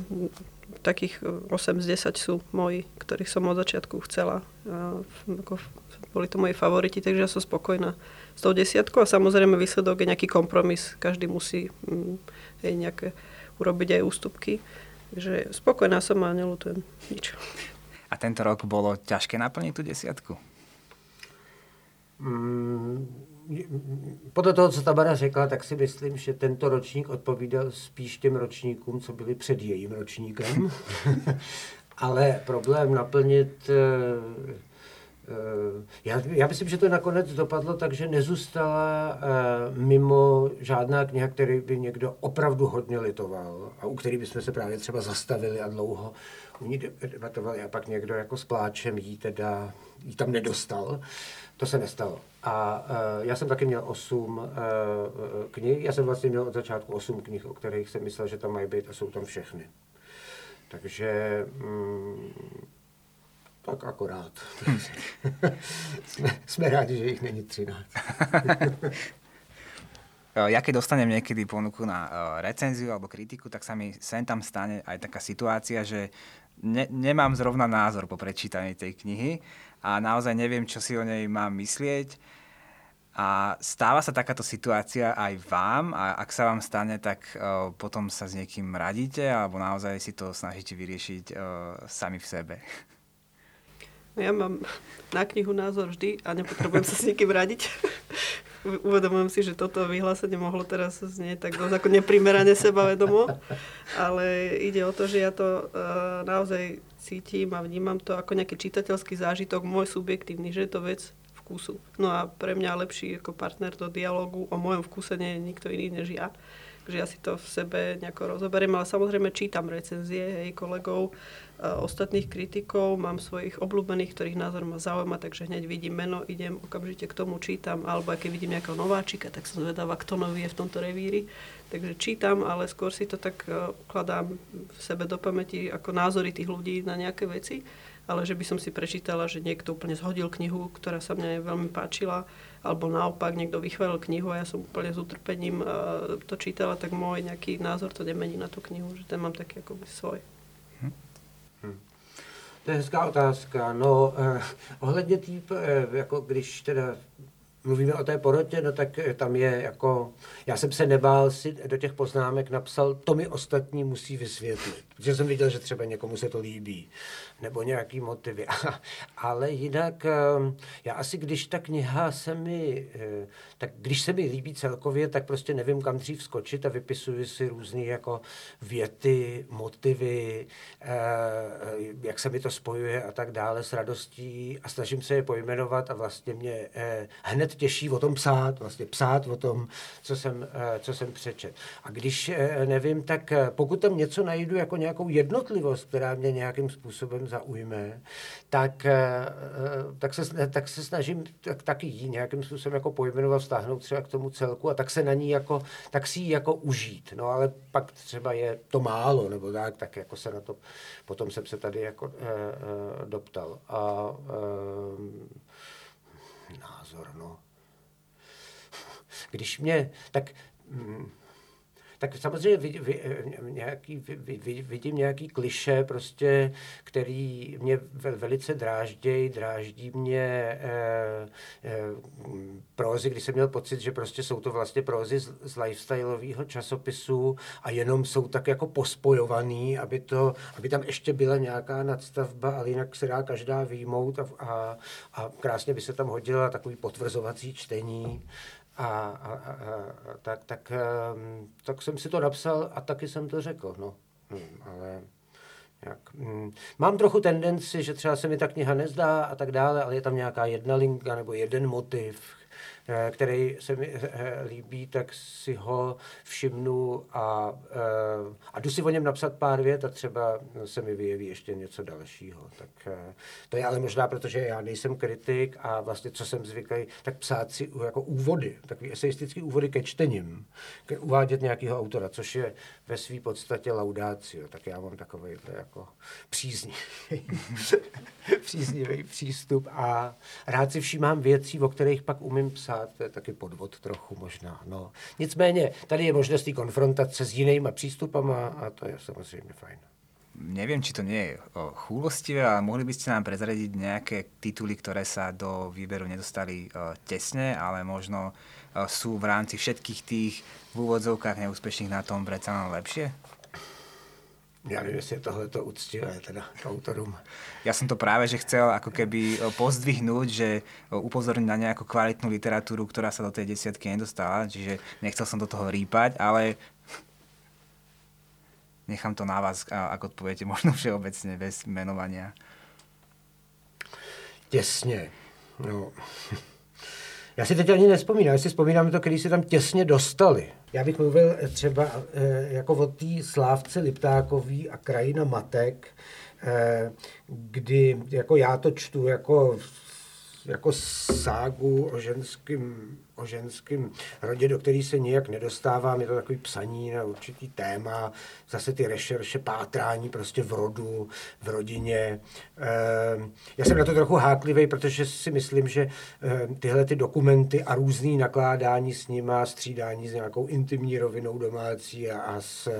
takých 8 z 10 sú moji, ktorých som od začiatku chcela. A, ako, boli to moji favoriti, takže ja som spokojná s tou desiatkou a samozrejme výsledok je nejaký kompromis. Každý musí mm, nejaké urobiť aj ústupky. Takže spokojná som a nelutujem nič. A tento rok bolo ťažké naplniť tú desiatku? Mm, podle toho, co Tamara řekla, tak si myslím, že tento ročník odpovídal spíš těm ročníkům, co byli před jejím ročníkem. Ale problém naplnit eh, eh, já, já myslím, že to nakonec dopadlo tak, že nezůstala uh, mimo žádná kniha, který by někdo opravdu hodně litoval a u který bychom se právě třeba zastavili a dlouho ní debatovali a pak někdo jako s pláčem jí teda jí tam nedostal. To se nestalo. A uh, já jsem taky měl osm uh, knih. Já jsem vlastně měl od začátku osm knih, o kterých jsem myslel, že tam mají být a jsou tam všechny. Takže mm, tak akorát. jsme, jsme rádi, že jich není třináct. ja keď dostanem niekedy ponuku na recenziu alebo kritiku, tak sa mi sem tam stane aj taká situácia, že ne, nemám zrovna názor po prečítaní tej knihy a naozaj neviem, čo si o nej mám myslieť. A stáva sa takáto situácia aj vám a ak sa vám stane, tak uh, potom sa s niekým radíte alebo naozaj si to snažíte vyriešiť uh, sami v sebe? No ja mám na knihu názor vždy a nepotrebujem sa s niekým radiť. Uvedomujem si, že toto vyhlásenie mohlo teraz znieť tak dosť ako neprimerane sebavedomo, ale ide o to, že ja to uh, naozaj cítim a vnímam to ako nejaký čitateľský zážitok, môj subjektívny, že je to vec vkusu. No a pre mňa lepší ako partner do dialogu o mojom vkuse nie je nikto iný než ja že ja si to v sebe nejako rozoberiem, ale samozrejme čítam recenzie hej, kolegov, e, ostatných kritikov, mám svojich obľúbených, ktorých názor ma zaujíma, takže hneď vidím meno, idem okamžite k tomu čítam, alebo keď vidím nejakého nováčika, tak som zvedavá, kto nový je v tomto revíri. Takže čítam, ale skôr si to tak uh, kladám v sebe do pamäti ako názory tých ľudí na nejaké veci, ale že by som si prečítala, že niekto úplne zhodil knihu, ktorá sa mne veľmi páčila, alebo naopak niekto vychválil knihu a ja som úplne s utrpením uh, to čítala, tak môj nejaký názor to nemení na tú knihu, že ten mám taký akoby svoj. To je hezká otázka. No, eh, ohledně tý, eh, jako když teda mluvíme o té porotě, no tak eh, tam je jako, já jsem se nebál si do těch poznámek napsal, to mi ostatní musí vysvětlit, protože jsem viděl, že třeba někomu se to líbí nebo nějaký motivy. Ale jinak, ehm, já asi, když ta kniha se mi, eh, tak když se mi líbí celkově, tak prostě nevím, kam dřív skočit a vypisuji si různé jako věty, motivy, eh, jak se mi to spojuje a tak dále s radostí a snažím se je pojmenovat a vlastně mě eh, hned těší o tom psát, vlastně psát o tom, co jsem, co jsem přečet. A když nevím, tak pokud tam něco najdu jako nějakou jednotlivost, která mě nějakým způsobem zaujme, tak, eh, tak, se, tak se snažím tak, taky jí nějakým způsobem jako pojmenovat, vztáhnout třeba k tomu celku a tak se na ní jako, tak si ji jako užít. No ale pak třeba je to málo, nebo tak, tak jako se na to, potom jsem se tady jako e, e, doptal. A e, názor, no. Když mě, tak mm, tak samozřejmě vidím, nějaký, vidím nějaký kliše, prostě, který mě velice dráždějí, dráždí mě eh, eh, prózy, kdy jsem měl pocit, že prostě jsou to vlastně prózy z, z lifestyleového časopisu a jenom jsou tak jako pospojovaný, aby, to, aby tam ještě byla nějaká nadstavba, ale jinak se dá každá výjmout a, a, a krásně by se tam hodila takový potvrzovací čtení. A, a, a, a tak, tak, um, tak jsem si to napsal a taky jsem to řekl, no. Hmm, ale jak, mm, mám trochu tendenci, že třeba se mi ta kniha nezdá a tak dále, ale je tam nějaká jedna linka nebo jeden motiv, který se mi eh, líbí, tak si ho všimnu a, eh, a jdu si o něm napsat pár vět a třeba se mi vyjeví ještě něco dalšího. Tak to je ale možná, protože já nejsem kritik a vlastně, co jsem zvyklý, tak psát si jako úvody, takový eseistický úvody ke čtením, ke uvádět nějakého autora, což je ve své podstatě laudácio, tak já mám takový jako příznivý přístup a rád si všímám věcí, o kterých pak umím psát to je taky podvod trochu možná. No. Nicméně, tady je možnost té konfrontace s jinýma přístupama a to je samozřejmě fajn. Neviem, či to nie je chúlostivé, ale mohli by ste nám prezradiť nejaké tituly, ktoré sa do výberu nedostali tesne, ale možno sú v rámci všetkých tých v úvodzovkách neúspešných na tom predsa lepšie? Já nevím, jestli je tohle to úctivé teda autorům. Ja som to práve, že chcel ako keby pozdvihnúť, že upozorniť na nejakú kvalitnú literatúru, ktorá sa do tej desiatky nedostala, čiže nechcel som do toho rýpať, ale nechám to na vás, ako odpoviete, možno všeobecne, bez menovania. Těsně. No. Já si teď ani nespomínám, já si vzpomínám to, který se tam těsně dostali. Já bych mluvil třeba e, jako o té slávce Liptákový a krajina matek, e, kdy jako já to čtu jako jako ságu o ženském o ženském rodě, do který se nijak nedostávám. Je to takový psaní na určitý téma, zase ty rešerše, pátrání prostě v rodu, v rodině. Ehm, já jsem na to trochu háklivý, protože si myslím, že ehm, tyhle ty dokumenty a různý nakládání s nima, střídání s nějakou intimní rovinou domácí a, a, s,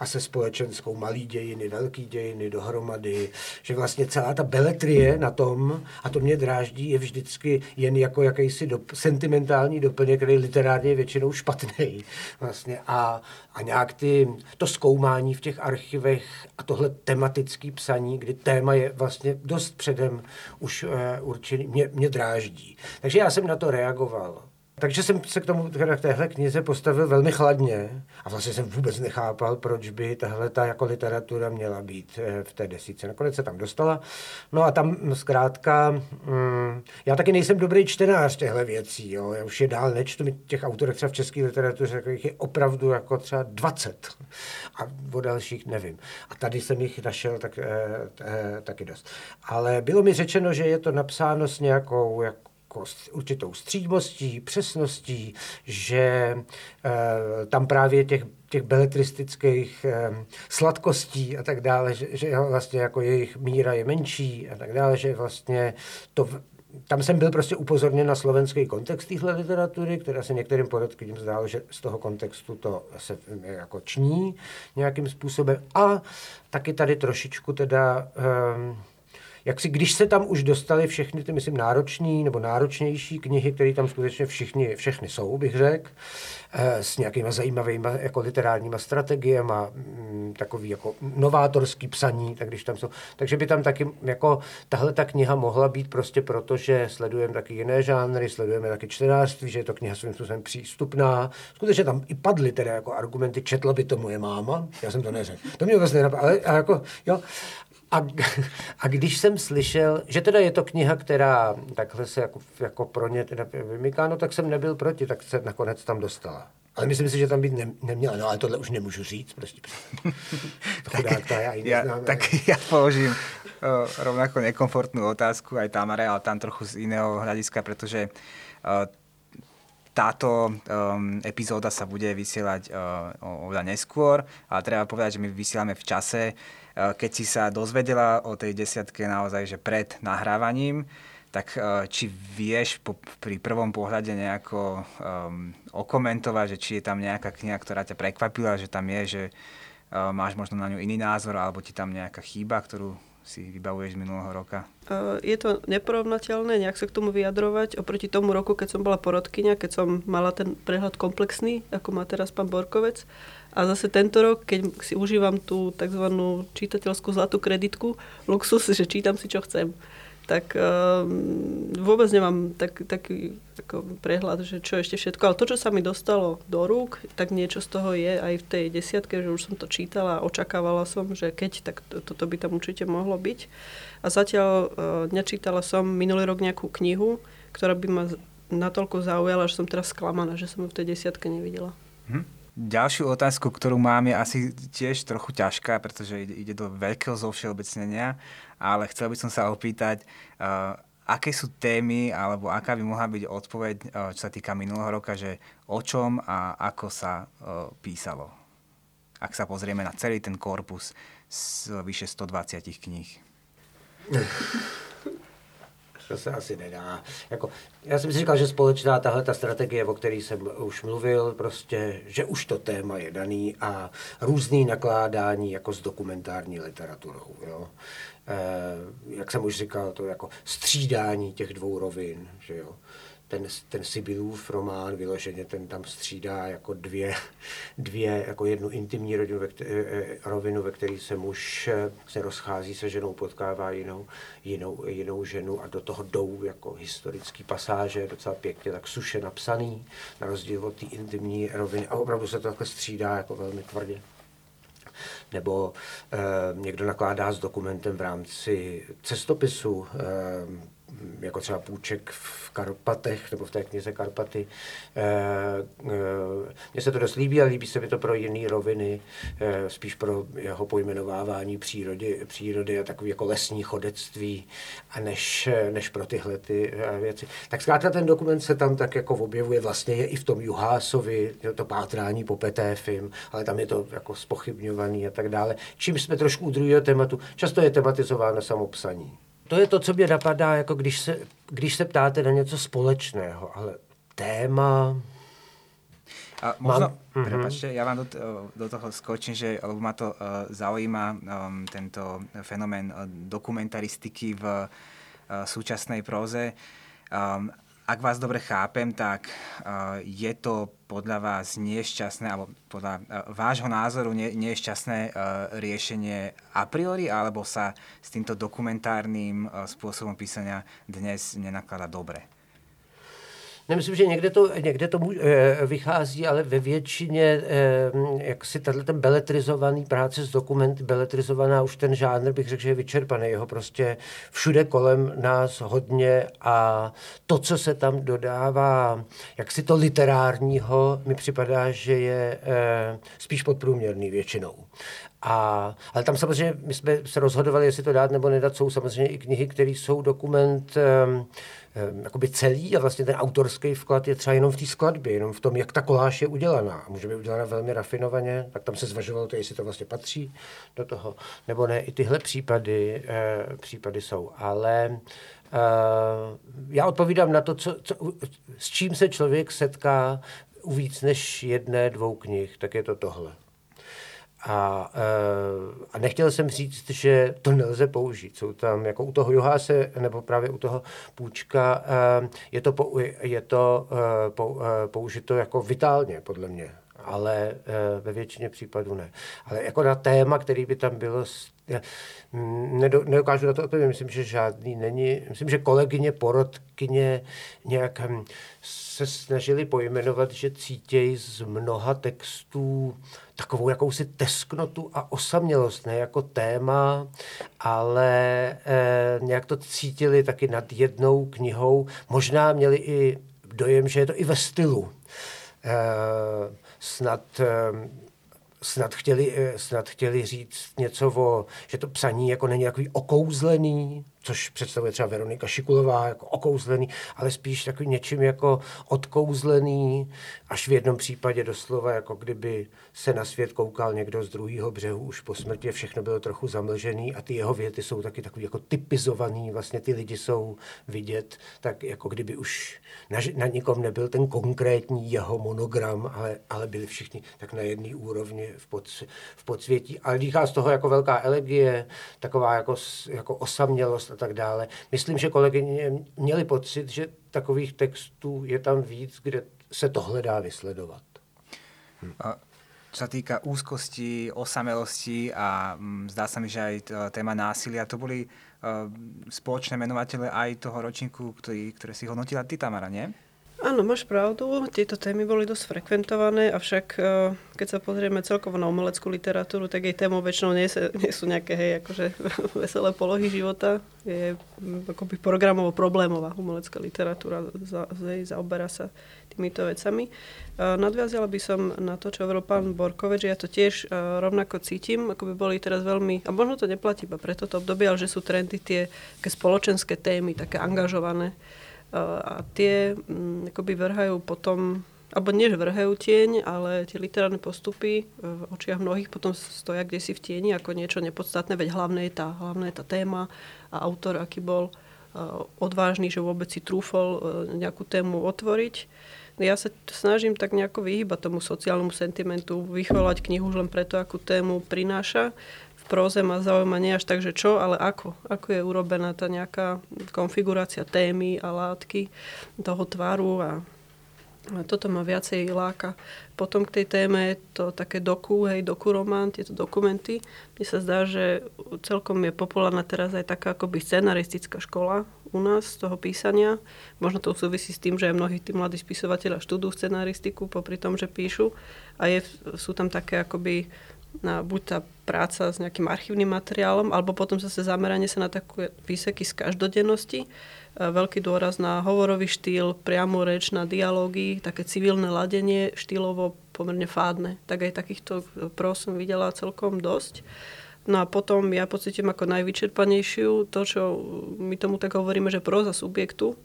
a se společenskou malý dějiny, velký dějiny dohromady, že vlastně celá ta beletrie na tom, a to mě dráždí, je vždycky jen jako jakýsi do, sentimentální geniální doplněk, který literárně je většinou špatný. Vlastně. A, a nějak ty, to zkoumání v těch archivech a tohle tematické psaní, kdy téma je vlastně dost předem už uh, určený, mě, mě dráždí. Takže já jsem na to reagoval. Takže jsem se k tomu k téhle knize postavil velmi chladně a vlastně jsem vůbec nechápal, proč by tahle ta jako literatura měla být eh, v té desíce. Nakonec se tam dostala. No a tam zkrátka, mm, já taky nejsem dobrý čtenář těchto věcí. Jo. Já už je dál nečtu těch autorech třeba v české literatuře, takových je opravdu jako třeba 20. A o dalších nevím. A tady jsem jich našel tak, eh, eh, taky dost. Ale bylo mi řečeno, že je to napsáno s nějakou jako jako určitou střídmostí, přesností, že e, tam právě těch, těch beletristických e, sladkostí a tak dále, že, že vlastně jako jejich míra je menší a tak dále, že vlastně to tam jsem byl prostě upozorněn na slovenský kontext téhle literatury, která se některým porodkým zdálo, že z toho kontextu to se e, jako ční nějakým způsobem. A taky tady trošičku teda um, jak si, když se tam už dostali všechny ty, myslím, náročný nebo náročnější knihy, které tam skutečně všichni, všechny jsou, bych řekl, eh, s nějakýma zajímavými jako literárníma strategiemi, mm, takový jako novátorský psaní, tak když tam jsou. Takže by tam taky jako tahle ta kniha mohla být prostě proto, že sledujeme taky jiné žánry, sledujeme taky čtenářství, že je to kniha svým způsobem přístupná. Skutečně tam i padly teda jako argumenty, četla by to moje máma, já jsem to neřekl. To mě vlastně nenapadlo, ale jako, jo. A, a když jsem slyšel, že teda je to kniha, která takhle se jako, jako pro ně teda vymyká, no tak jsem nebyl proti, tak se nakonec tam dostala. Ale myslím si, že tam být ne, neměla. No ale tohle už nemůžu říct. Prostě. tak, ta, já ja, tak já položím uh, rovnako nekomfortnú otázku aj Tamare, ale tam trochu z iného hľadiska, pretože uh, táto um, epizóda sa bude vysielať uh, oveľa neskôr, ale treba povedať, že my vysielame v čase, uh, keď si sa dozvedela o tej desiatke naozaj, že pred nahrávaním, tak uh, či vieš po, pri prvom pohľade nejako um, okomentovať, že či je tam nejaká kniha, ktorá ťa prekvapila, že tam je, že uh, máš možno na ňu iný názor, alebo ti tam nejaká chýba, ktorú si vybavuješ z minulého roka? Je to neporovnateľné nejak sa k tomu vyjadrovať. Oproti tomu roku, keď som bola porodkynia, keď som mala ten prehľad komplexný, ako má teraz pán Borkovec. A zase tento rok, keď si užívam tú tzv. čitateľskú zlatú kreditku, luxus, že čítam si, čo chcem tak um, vôbec nemám tak, taký ako prehľad, že čo ešte všetko. Ale to, čo sa mi dostalo do rúk, tak niečo z toho je aj v tej desiatke, že už som to čítala a očakávala som, že keď, tak to, toto by tam určite mohlo byť. A zatiaľ uh, nečítala som minulý rok nejakú knihu, ktorá by ma natoľko zaujala, že som teraz sklamaná, že som ju v tej desiatke nevidela. Hm. Ďalšiu otázku, ktorú mám, je asi tiež trochu ťažká, pretože ide do veľkého zovšeobecnenia, ale chcel by som sa opýtať, uh, aké sú témy, alebo aká by mohla byť odpoveď, uh, čo sa týka minulého roka, že o čom a ako sa uh, písalo. Ak sa pozrieme na celý ten korpus z vyše 120 kníh. To se asi nedá. Jako, já jsem si říkal, že společná tahle ta strategie, o které jsem už mluvil, prostě, že už to téma je daný a různý nakládání jako s dokumentární literaturou. Jo. E, jak jsem už říkal, to jako střídání těch dvou rovin. Že jo ten, ten Sibylův román vyloženě ten tam střídá jako dvě, dvě jako jednu intimní rodinu, ve, eh, rovinu, ve které se muž eh, se rozchází se ženou, potkává jinou, jinou, jinou ženu a do toho jdou jako historický pasáže, docela pěkně tak suše napsaný, na rozdíl od té intimní roviny. A opravdu se to takhle střídá jako velmi tvrdě. Nebo e, někdo nakládá s dokumentem v rámci cestopisu, e, jako třeba půjček v Karpatech, nebo v té knize Karpaty. Eh, eh, mně se to dost líbí, ale líbí se mi to pro jiné roviny, eh, spíš pro jeho pojmenovávání přírody, přírody a takový jako lesní chodectví, a než, než pro tyhle ty věci. Tak zkrátka ten dokument se tam tak jako objevuje, vlastně je i v tom Juhásovi, to pátrání po film, ale tam je to jako spochybňovaný a tak dále. Čím jsme trošku u druhého tématu, často je tematizováno samopsaní to je to, co mě napadá, jako když se, když se ptáte na něco společného, ale téma... A možno, Mám, prepačte, ja vám do, do toho skočím, že lebo ma to uh, zaujíma um, tento fenomén uh, dokumentaristiky v uh, súčasnej próze. Um, ak vás dobre chápem, tak uh, je to podľa vás nešťastné, alebo podľa uh, vášho názoru nešťastné uh, riešenie a priori, alebo sa s týmto dokumentárnym spôsobom písania dnes nenakladá dobre? Nemyslím, že někde to, někde to e, vychází, ale ve většině, e, jak si tenhle ten beletrizovaný práce s dokumenty, beletrizovaná už ten žánr, bych řekl, že je vyčerpaný. Jeho prostě všude kolem nás hodně a to, co se tam dodává, jak si to literárního, mi připadá, že je e, spíš podprůměrný většinou. A, ale tam samozřejmě my jsme se rozhodovali, jestli to dát nebo nedat. Jsou samozřejmě i knihy, které jsou dokument um, um, jakoby celý a vlastně ten autorský vklad je třeba jenom v té skladbě, jenom v tom, jak ta koláž je udělaná. Může být udělaná velmi rafinovaně, tak tam se zvažovalo to, jestli to vlastně patří do toho, nebo ne. I tyhle případy, uh, případy jsou. Ale Uh, já odpovídám na to, co, co, s čím se člověk setká u víc než jedné, dvou knih, tak je to tohle. A, eh, a nechtěl jsem říct, že to nelze použít. Jsou tam, jako u toho Joháse, nebo právě u toho Půčka, eh, je to, je to eh, použito jako vitálně, podle mě ale ve většině případů ne. Ale jako na téma, který by tam bylo, nedokážu na to odpovědět, myslím, že žádný není. Myslím, že kolegyně, porodkyně nějak hm, se snažili pojmenovat, že cítějí z mnoha textů takovou jakousi tesknotu a osamělost, ne jako téma, ale eh, nějak to cítili taky nad jednou knihou. Možná měli i dojem, že je to i ve stylu. snad snad chtěli, eh, snad chtěli říct něco o, že to psaní jako není takový okouzlený, což představuje třeba Veronika Šikulová jako okouzlený, ale spíš takový něčím jako odkouzlený, až v jednom případě doslova, jako kdyby se na svět koukal někdo z druhého břehu už po smrti, všechno bylo trochu zamlžený a ty jeho věty jsou taky takový jako typizovaný, vlastně ty lidi jsou vidět, tak jako kdyby už na, na nikom nebyl ten konkrétní jeho monogram, ale, ale byli všichni tak na jedné úrovni v, pod, v podsvětí. Ale dýchá z toho jako velká elegie, taková jako, jako osamělost tak dále. Myslím, že kolegyně měli pocit, že takových textů je tam víc, kde se tohle dá vysledovat. Hm. Čo sa úzkosti, osamelosti a mm, zdá sa mi, že aj téma násilia, to boli uh, spoločné menovatele aj toho ročníku, ktorý, ktoré si hodnotila ty, Tamara, nie? Áno, máš pravdu, tieto témy boli dosť frekventované, avšak eh, keď sa pozrieme celkovo na umeleckú literatúru, tak jej témou väčšinou nie, nie sú nejaké hej, akože veselé polohy života. Je mm, akoby programovo problémová umelecká literatúra, za, hej, zaoberá sa týmito vecami. Eh, nadviazala by som na to, čo hovoril pán že ja to tiež eh, rovnako cítim, ako by boli teraz veľmi, a možno to neplatí iba pre toto obdobie, ale že sú trendy tie spoločenské témy, také angažované a tie mm, akoby vrhajú potom alebo nie, že vrhajú tieň, ale tie literárne postupy v očiach mnohých potom stoja kde si v tieni ako niečo nepodstatné, veď hlavné je tá, hlavné je tá téma a autor, aký bol odvážny, že vôbec si trúfol e, nejakú tému otvoriť. Ja sa snažím tak nejako vyhýbať tomu sociálnemu sentimentu, vychvalať knihu už len preto, akú tému prináša próze ma zaujíma nie až tak, že čo, ale ako. Ako je urobená tá nejaká konfigurácia témy a látky toho tvaru a toto ma viacej láka. Potom k tej téme to také doku, hej, doku román, tieto dokumenty. Mne sa zdá, že celkom je populárna teraz aj taká akoby scenaristická škola u nás z toho písania. Možno to súvisí s tým, že aj mnohí tí mladí spisovateľa štúdujú scenaristiku popri tom, že píšu. A je, sú tam také akoby na buď tá práca s nejakým archívnym materiálom, alebo potom zase zameranie sa na také výseky z každodennosti. E, veľký dôraz na hovorový štýl, priamu reč, na dialógy, také civilné ladenie, štýlovo pomerne fádne. Tak aj takýchto pros som videla celkom dosť. No a potom ja pocitím ako najvyčerpanejšiu to, čo my tomu tak hovoríme, že proza subjektu. E,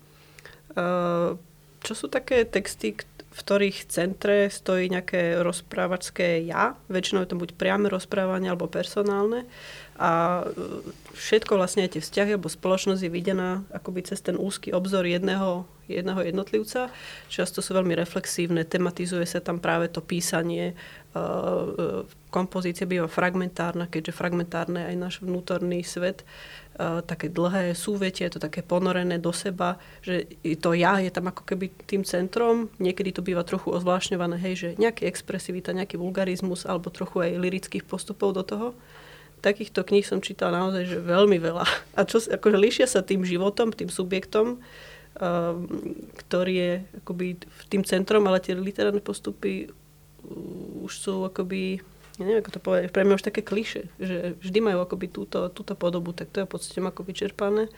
čo sú také texty, v ktorých centre stojí nejaké rozprávačské ja. Väčšinou je to buď priame rozprávanie alebo personálne. A e, všetko vlastne aj tie vzťahy alebo spoločnosť je videná akoby cez ten úzky obzor jedného, jedného jednotlivca. Často sú veľmi reflexívne, tematizuje sa tam práve to písanie. E, e, kompozícia býva fragmentárna, keďže fragmentárne aj náš vnútorný svet také dlhé súvetie, je to také ponorené do seba, že to ja je tam ako keby tým centrom. Niekedy to býva trochu ozvlášňované, hej, že nejaký expresivita, nejaký vulgarizmus alebo trochu aj lirických postupov do toho. Takýchto kníh som čítala naozaj že veľmi veľa. A čo, akože líšia sa tým životom, tým subjektom, uh, ktorý je akoby tým centrom, ale tie literárne postupy už sú akoby ja neviem, ako to povedať, pre mňa už také kliše, že vždy majú akoby túto, túto podobu, tak to je podstate ako vyčerpané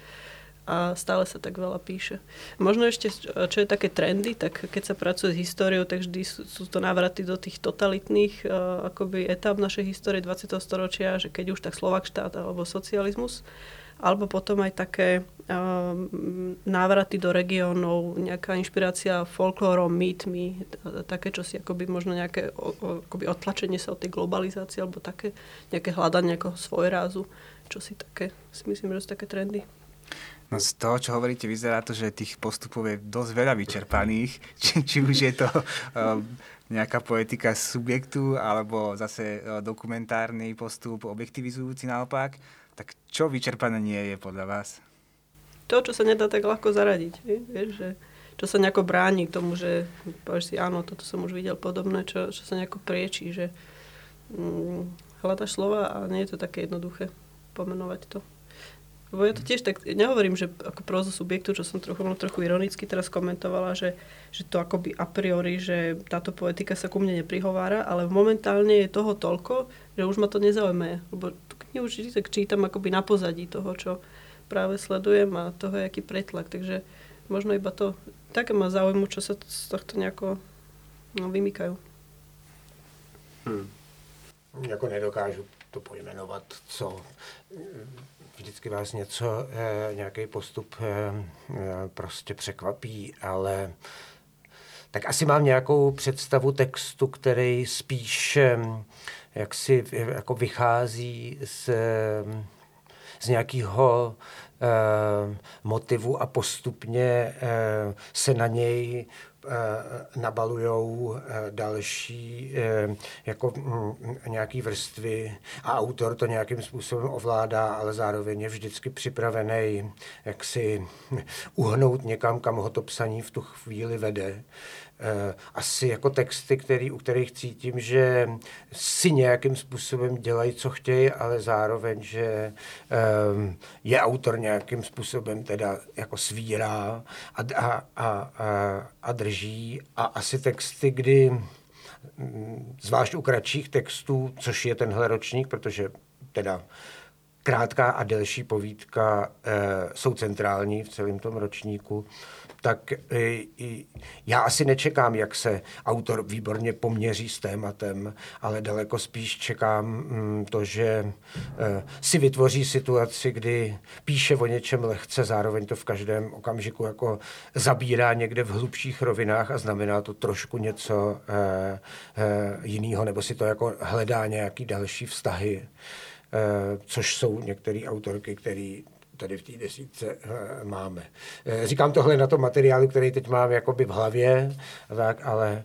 a stále sa tak veľa píše. Možno ešte, čo je také trendy, tak keď sa pracuje s históriou, tak vždy sú, sú to návraty do tých totalitných uh, akoby etáp našej histórie 20. storočia, že keď už tak Slovak štát alebo socializmus alebo potom aj také um, návraty do regiónov, nejaká inšpirácia folklórom, mýtmi, také čo si akoby možno nejaké akoby odtlačenie sa od tej globalizácie alebo také nejaké hľadanie nejakého svojrázu, čo si také, si myslím, že sú také trendy. No z toho, čo hovoríte, vyzerá to, že tých postupov je dosť veľa vyčerpaných, či, či už je to um, nejaká poetika subjektu, alebo zase uh, dokumentárny postup, objektivizujúci naopak. Tak čo vyčerpané nie je podľa vás? To, čo sa nedá tak ľahko zaradiť. Vieš, že čo sa nejako bráni k tomu, že povieš si, áno, toto som už videl podobné, čo, čo sa nejako priečí, že hm, hľadaš slova a nie je to také jednoduché pomenovať to. Lebo ja to tiež tak, nehovorím, že ako próza subjektu, čo som trochu, no, trochu ironicky teraz komentovala, že, že to akoby a priori, že táto poetika sa ku mne neprihovára, ale momentálne je toho toľko, že už ma to nezaujíma. Lebo tú knihu vždy tak čítam akoby na pozadí toho, čo práve sledujem a toho, aký pretlak. Takže možno iba to, také ma zaujímu, čo sa z tohto nejako no, vymykajú. Hmm. Jako nedokážu to pojmenovat, co vždycky vás něco, eh, nějaký postup eh, eh, prostě překvapí, ale tak asi mám nějakou představu textu, který spíš jak si jako vychází z, z nějakého motivu a postupně se na něj nabalujou eh, další eh, jako mm, nějaký vrstvy a autor to nějakým způsobem ovládá, ale zároveň je vždycky připravený jak si uhnout někam, kam ho to psaní v tu chvíli vede. Eh, asi jako texty, který, u kterých cítím, že si nějakým způsobem dělají, co chtějí, ale zároveň, že um, je autor nějakým způsobem teda jako svírá a, a, a, a, drží. A asi texty, kdy mm, zvlášť u kratších textů, což je tenhle ročník, protože teda krátká a delší povídka e, jsou centrální v celém tom ročníku, tak já asi nečekám, jak se autor výborně poměří s tématem, ale daleko spíš čekám mm, to, že eh, si vytvoří situaci, kdy píše o něčem lehce, zároveň to v každém okamžiku jako zabírá někde v hlubších rovinách a znamená to trošku něco eh, jiného, nebo si to jako hledá nějaký další vztahy což jsou některé autorky, které tady v té desítce eh, máme. Eh, říkám tohle na tom materiálu, který teď mám jakoby v hlavě, tak, ale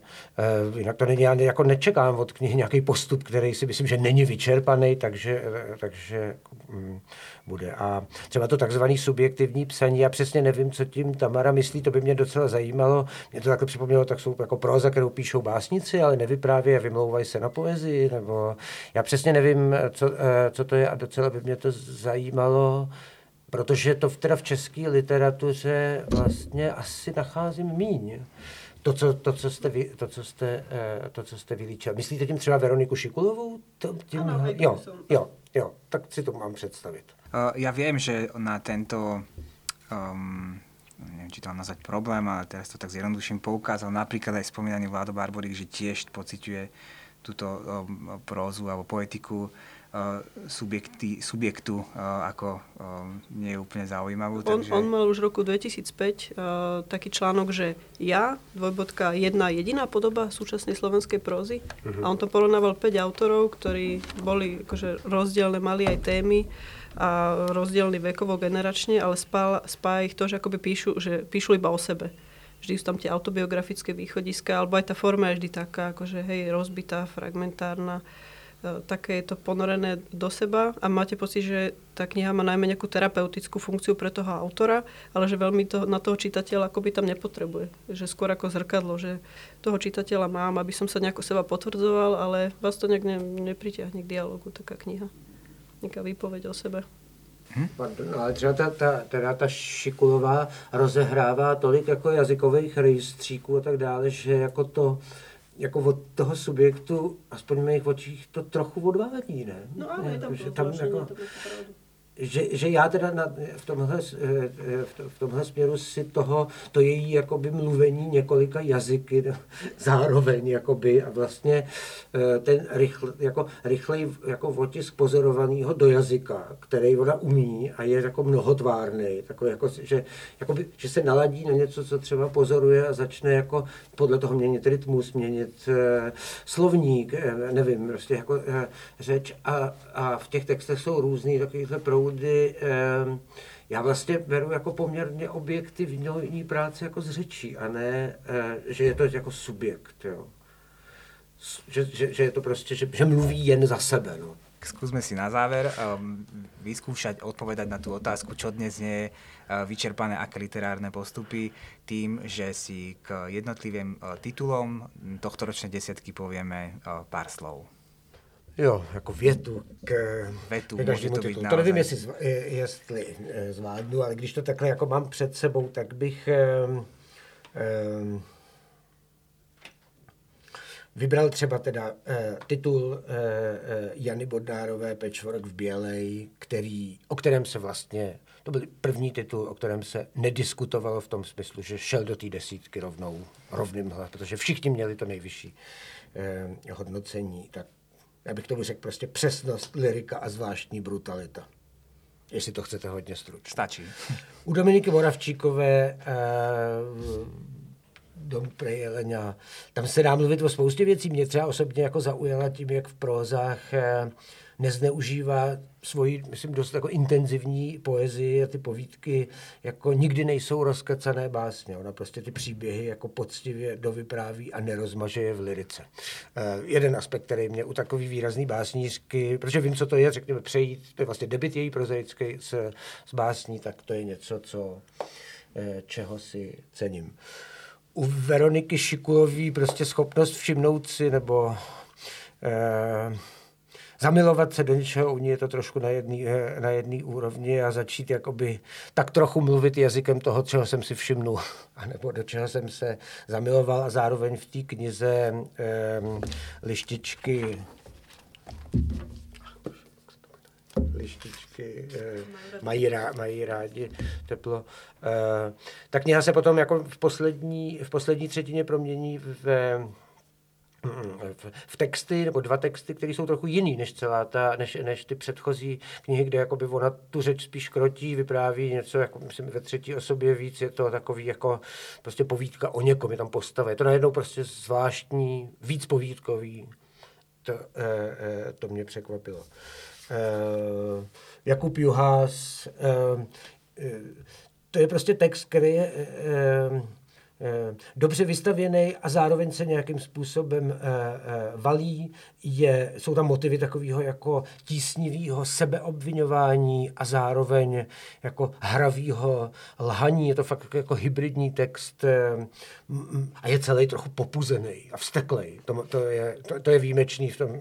uh, jinak to není, já jako nečekám od knihy nějaký postup, který si myslím, že není vyčerpaný, takže, takže um, bude. A třeba to takzvané subjektivní psaní, já přesně nevím, co tím Tamara myslí, to by mě docela zajímalo. Mě to takhle připomnělo, tak jsou jako proza, kterou píšou básnici, ale nevyprávějí a vymlouvají se na poezii, nebo já přesně nevím, co, co to je a docela by mě to zajímalo protože to v, teda v české literatuře vlastně asi nacházím míň. To, co, to, co jste, vy, to, co jste, eh, to, co jste vylíčil. Myslíte tím třeba Veroniku Šikulovou? To, tím, ano, jo, jo, jo, tak si to mám představit. Uh, já vím, že na tento um, neviem, či to mám nazvať problém, ale teraz to tak zjednoduším, poukázal napríklad aj spomínaný Vlado Barborik, že tiež pociťuje túto um, prózu alebo poetiku Eh, subjekty, subjektu eh, ako eh, nie je úplne zaujímavú. On, takže... on mal už v roku 2005 uh, taký článok, že ja, dvojbodka, jedna jediná podoba súčasnej slovenskej prózy. Uh-huh. A on to porovnával 5 autorov, ktorí boli akože rozdielne, mali aj témy a rozdielny vekovo generačne, ale spá, spája ich to, že akoby píšu, že píšu iba o sebe vždy sú tam tie autobiografické východiska, alebo aj tá forma je vždy taká, akože hej, rozbitá, fragmentárna. E, také je to ponorené do seba a máte pocit, že tá kniha má najmä nejakú terapeutickú funkciu pre toho autora, ale že veľmi to, na toho čitateľa akoby tam nepotrebuje. Že skôr ako zrkadlo, že toho čitateľa mám, aby som sa nejako seba potvrdzoval, ale vás to nejak ne, nepritiahne k dialogu, taká kniha. Nejaká výpoveď o sebe. Hm? Pardon, ale třeba ta, ta, teda ta Šikulová rozehrává tolik jako jazykových rejstříků a tak dále, že jako to, jako od toho subjektu, aspoň v mých očích, to trochu odvádí, ne? No ale je tam, to, tam jako, že, že já teda na, v, tomhle, eh, v tomhle směru si toho, to její jakoby mluvení několika jazyky zároveň jakoby a vlastně eh, ten rychl, jako, rychlej jako otisk pozorovaného do jazyka, který ona umí a je jako mnohotvárný, takový jako, že, jakoby, že se naladí na něco, co třeba pozoruje a začne jako podle toho měnit rytmus, měnit uh, slovník, nevím, prostě jako uh, řeč a, a v těch textech jsou různý takovýhle proudy soudy eh, já vlastně beru jako poměrně objektivní práci jako z řečí a ne, eh, že je to jako subjekt, jo. Že, že, že je to prostě, že, že mluví jen za sebe, no. Skúsme si na záver um, vyskúšať odpovedať na tú otázku, čo dnes je uh, vyčerpané aké literárne postupy, tým, že si k jednotlivým uh, titulom tohto ročnej desiatky povieme uh, pár slov. Jo, jako větu k, Větu, k každému to titulu. To nevím, jestli, zv, jestli eh, zvládnu, ale když to takhle jako mám před sebou, tak bych um, um, vybral třeba teda eh, titul eh, Jany Bodnárové Pečvork v Bělej, který, o kterém se vlastně, to byl první titul, o kterém se nediskutovalo v tom smyslu, že šel do té desítky rovnou, rovným hlas, protože všichni měli to nejvyšší eh, hodnocení. Tak já bych tomu řekl prostě přesnost, lirika a zvláštní brutalita. Jestli to chcete hodně stručně. Stačí. U Dominiky Moravčíkové eh, Dom Prejeleňa, tam se dá mluvit o spoustě věcí. Mě třeba osobně jako zaujala tím, jak v prózách eh, nezneužívá svoji, myslím, dost jako intenzivní poezii a ty povídky jako nikdy nejsou rozkacané básně. Ona prostě ty příběhy jako poctivě dovypráví a nerozmaže je v lirice. Uh, jeden aspekt, který mě u takový výrazný básnířky, protože vím, co to je, řekněme, přejít, to je vlastně debit její prozaický s, s básní, tak to je něco, co, eh, čeho si cením. U Veroniky Šikulový prostě schopnost všimnout si nebo eh, zamilovat se do něčeho, u ní je to trošku na jedné eh, na jedný úrovni a začít jakoby tak trochu mluvit jazykem toho, čeho jsem si všimnul, anebo do čeho jsem se zamiloval a zároveň v té knize eh, lištičky lištičky eh, mají, rá, mají rádi teplo. Eh, ta kniha se potom jako v poslední, v poslední třetině promění ve v texty, nebo dva texty, které jsou trochu jiný než celá ta, než, než ty předchozí knihy, kde jakoby ona tu řeč spíš krotí, vypráví něco, jako myslím, ve třetí osobě víc, je to takový jako prostě povídka o někom, je tam postava, je to najednou prostě zvláštní, víc povídkový, to, eh, eh, to mě překvapilo. Eh, Jakub Juhás, eh, eh, to je prostě text, který je eh, eh, dobře vystavěný a zároveň se nějakým způsobem eh, eh, valí. Je, jsou tam motivy takového jako tísnivého sebeobvinování a zároveň jako hravého lhaní. Je to fakt jako hybridní text a je celý trochu popuzený a vsteklej. To, to, je, to, to je výjimečný v tom,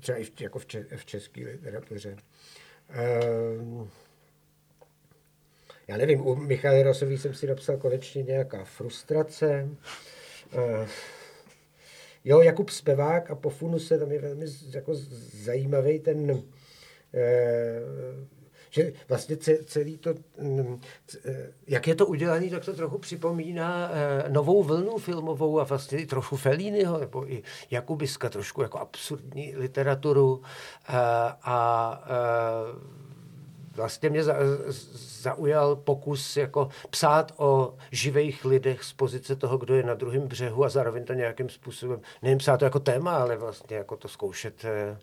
třeba i v, jako v české literatuře. Um, já nevím, u Michaly Rosový jsem si napsal konečně nějaká frustrace. Uh, jo, Jakub Spevák a po Funuse, tam je velmi jako zajímavý ten, uh, že vlastně celý to, um, jak je to udělané, tak to trochu připomíná novou vlnu filmovou a vlastně i trochu Felínyho, nebo i Jakubiska, trošku jako absurdní literaturu a uh, vlastně mě zaujal pokus jako psát o živých lidech z pozice toho, kdo je na druhém břehu a zároveň to nějakým způsobem, nejen psát to jako téma, ale vlastně jako to zkoušet eh,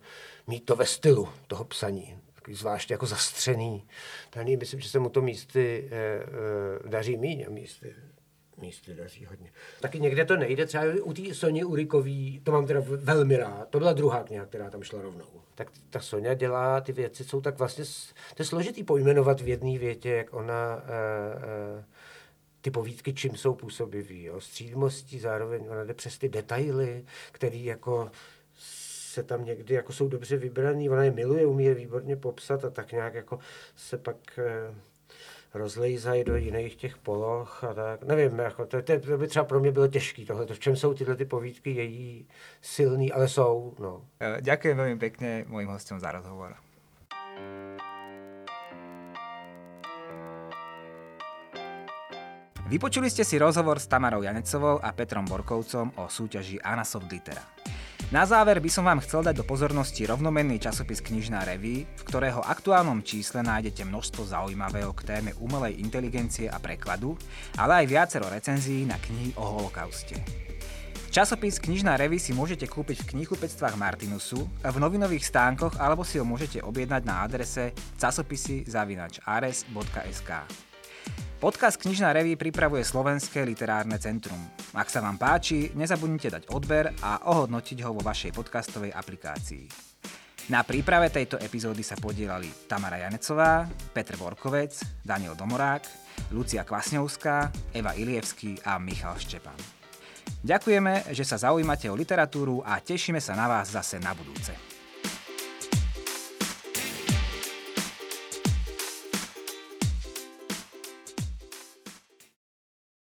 mít to ve stylu toho psaní. Zvláště jako zastřený. Tady myslím, že se mu to místy eh, eh, daří míň a místy místy daří hodně. Taky někde to nejde, třeba u té Sony Urikový, to mám teda velmi rád, to byla druhá kniha, která tam šla rovnou. Tak ta Sonja dělá, ty věci jsou tak vlastně, to je složitý pojmenovat v jedné větě, jak ona uh, uh, ty povídky čím jsou působivý, jo? střídmostí, zároveň ona jde přes ty detaily, které jako se tam někdy jako jsou dobře vybraný, ona je miluje, umí je výborně popsat a tak nějak jako se pak uh, rozlejzají do jiných těch poloh a tak. Nevím, jako to, to, to by třeba pro mě bylo těžké tohle. V čem jsou tyhle ty povídky její silný, ale jsou. No. Děkuji velmi pěkně mojím hostem za rozhovor. Vypočuli ste si rozhovor s Tamarou Janecovou a Petrom Borkovcom o súťaži Anasoft Litera. Na záver by som vám chcel dať do pozornosti rovnomenný časopis Knižná reví, v ktorého aktuálnom čísle nájdete množstvo zaujímavého k téme umelej inteligencie a prekladu, ale aj viacero recenzií na knihy o holokauste. Časopis Knižná reví si môžete kúpiť v knihkupectvách Martinusu, v novinových stánkoch alebo si ho môžete objednať na adrese časopisy.ares.sk. Podcast Knižná reví pripravuje Slovenské literárne centrum. Ak sa vám páči, nezabudnite dať odber a ohodnotiť ho vo vašej podcastovej aplikácii. Na príprave tejto epizódy sa podielali Tamara Janecová, Petr Borkovec, Daniel Domorák, Lucia Kvasňovská, Eva Ilievský a Michal Štepan. Ďakujeme, že sa zaujímate o literatúru a tešíme sa na vás zase na budúce.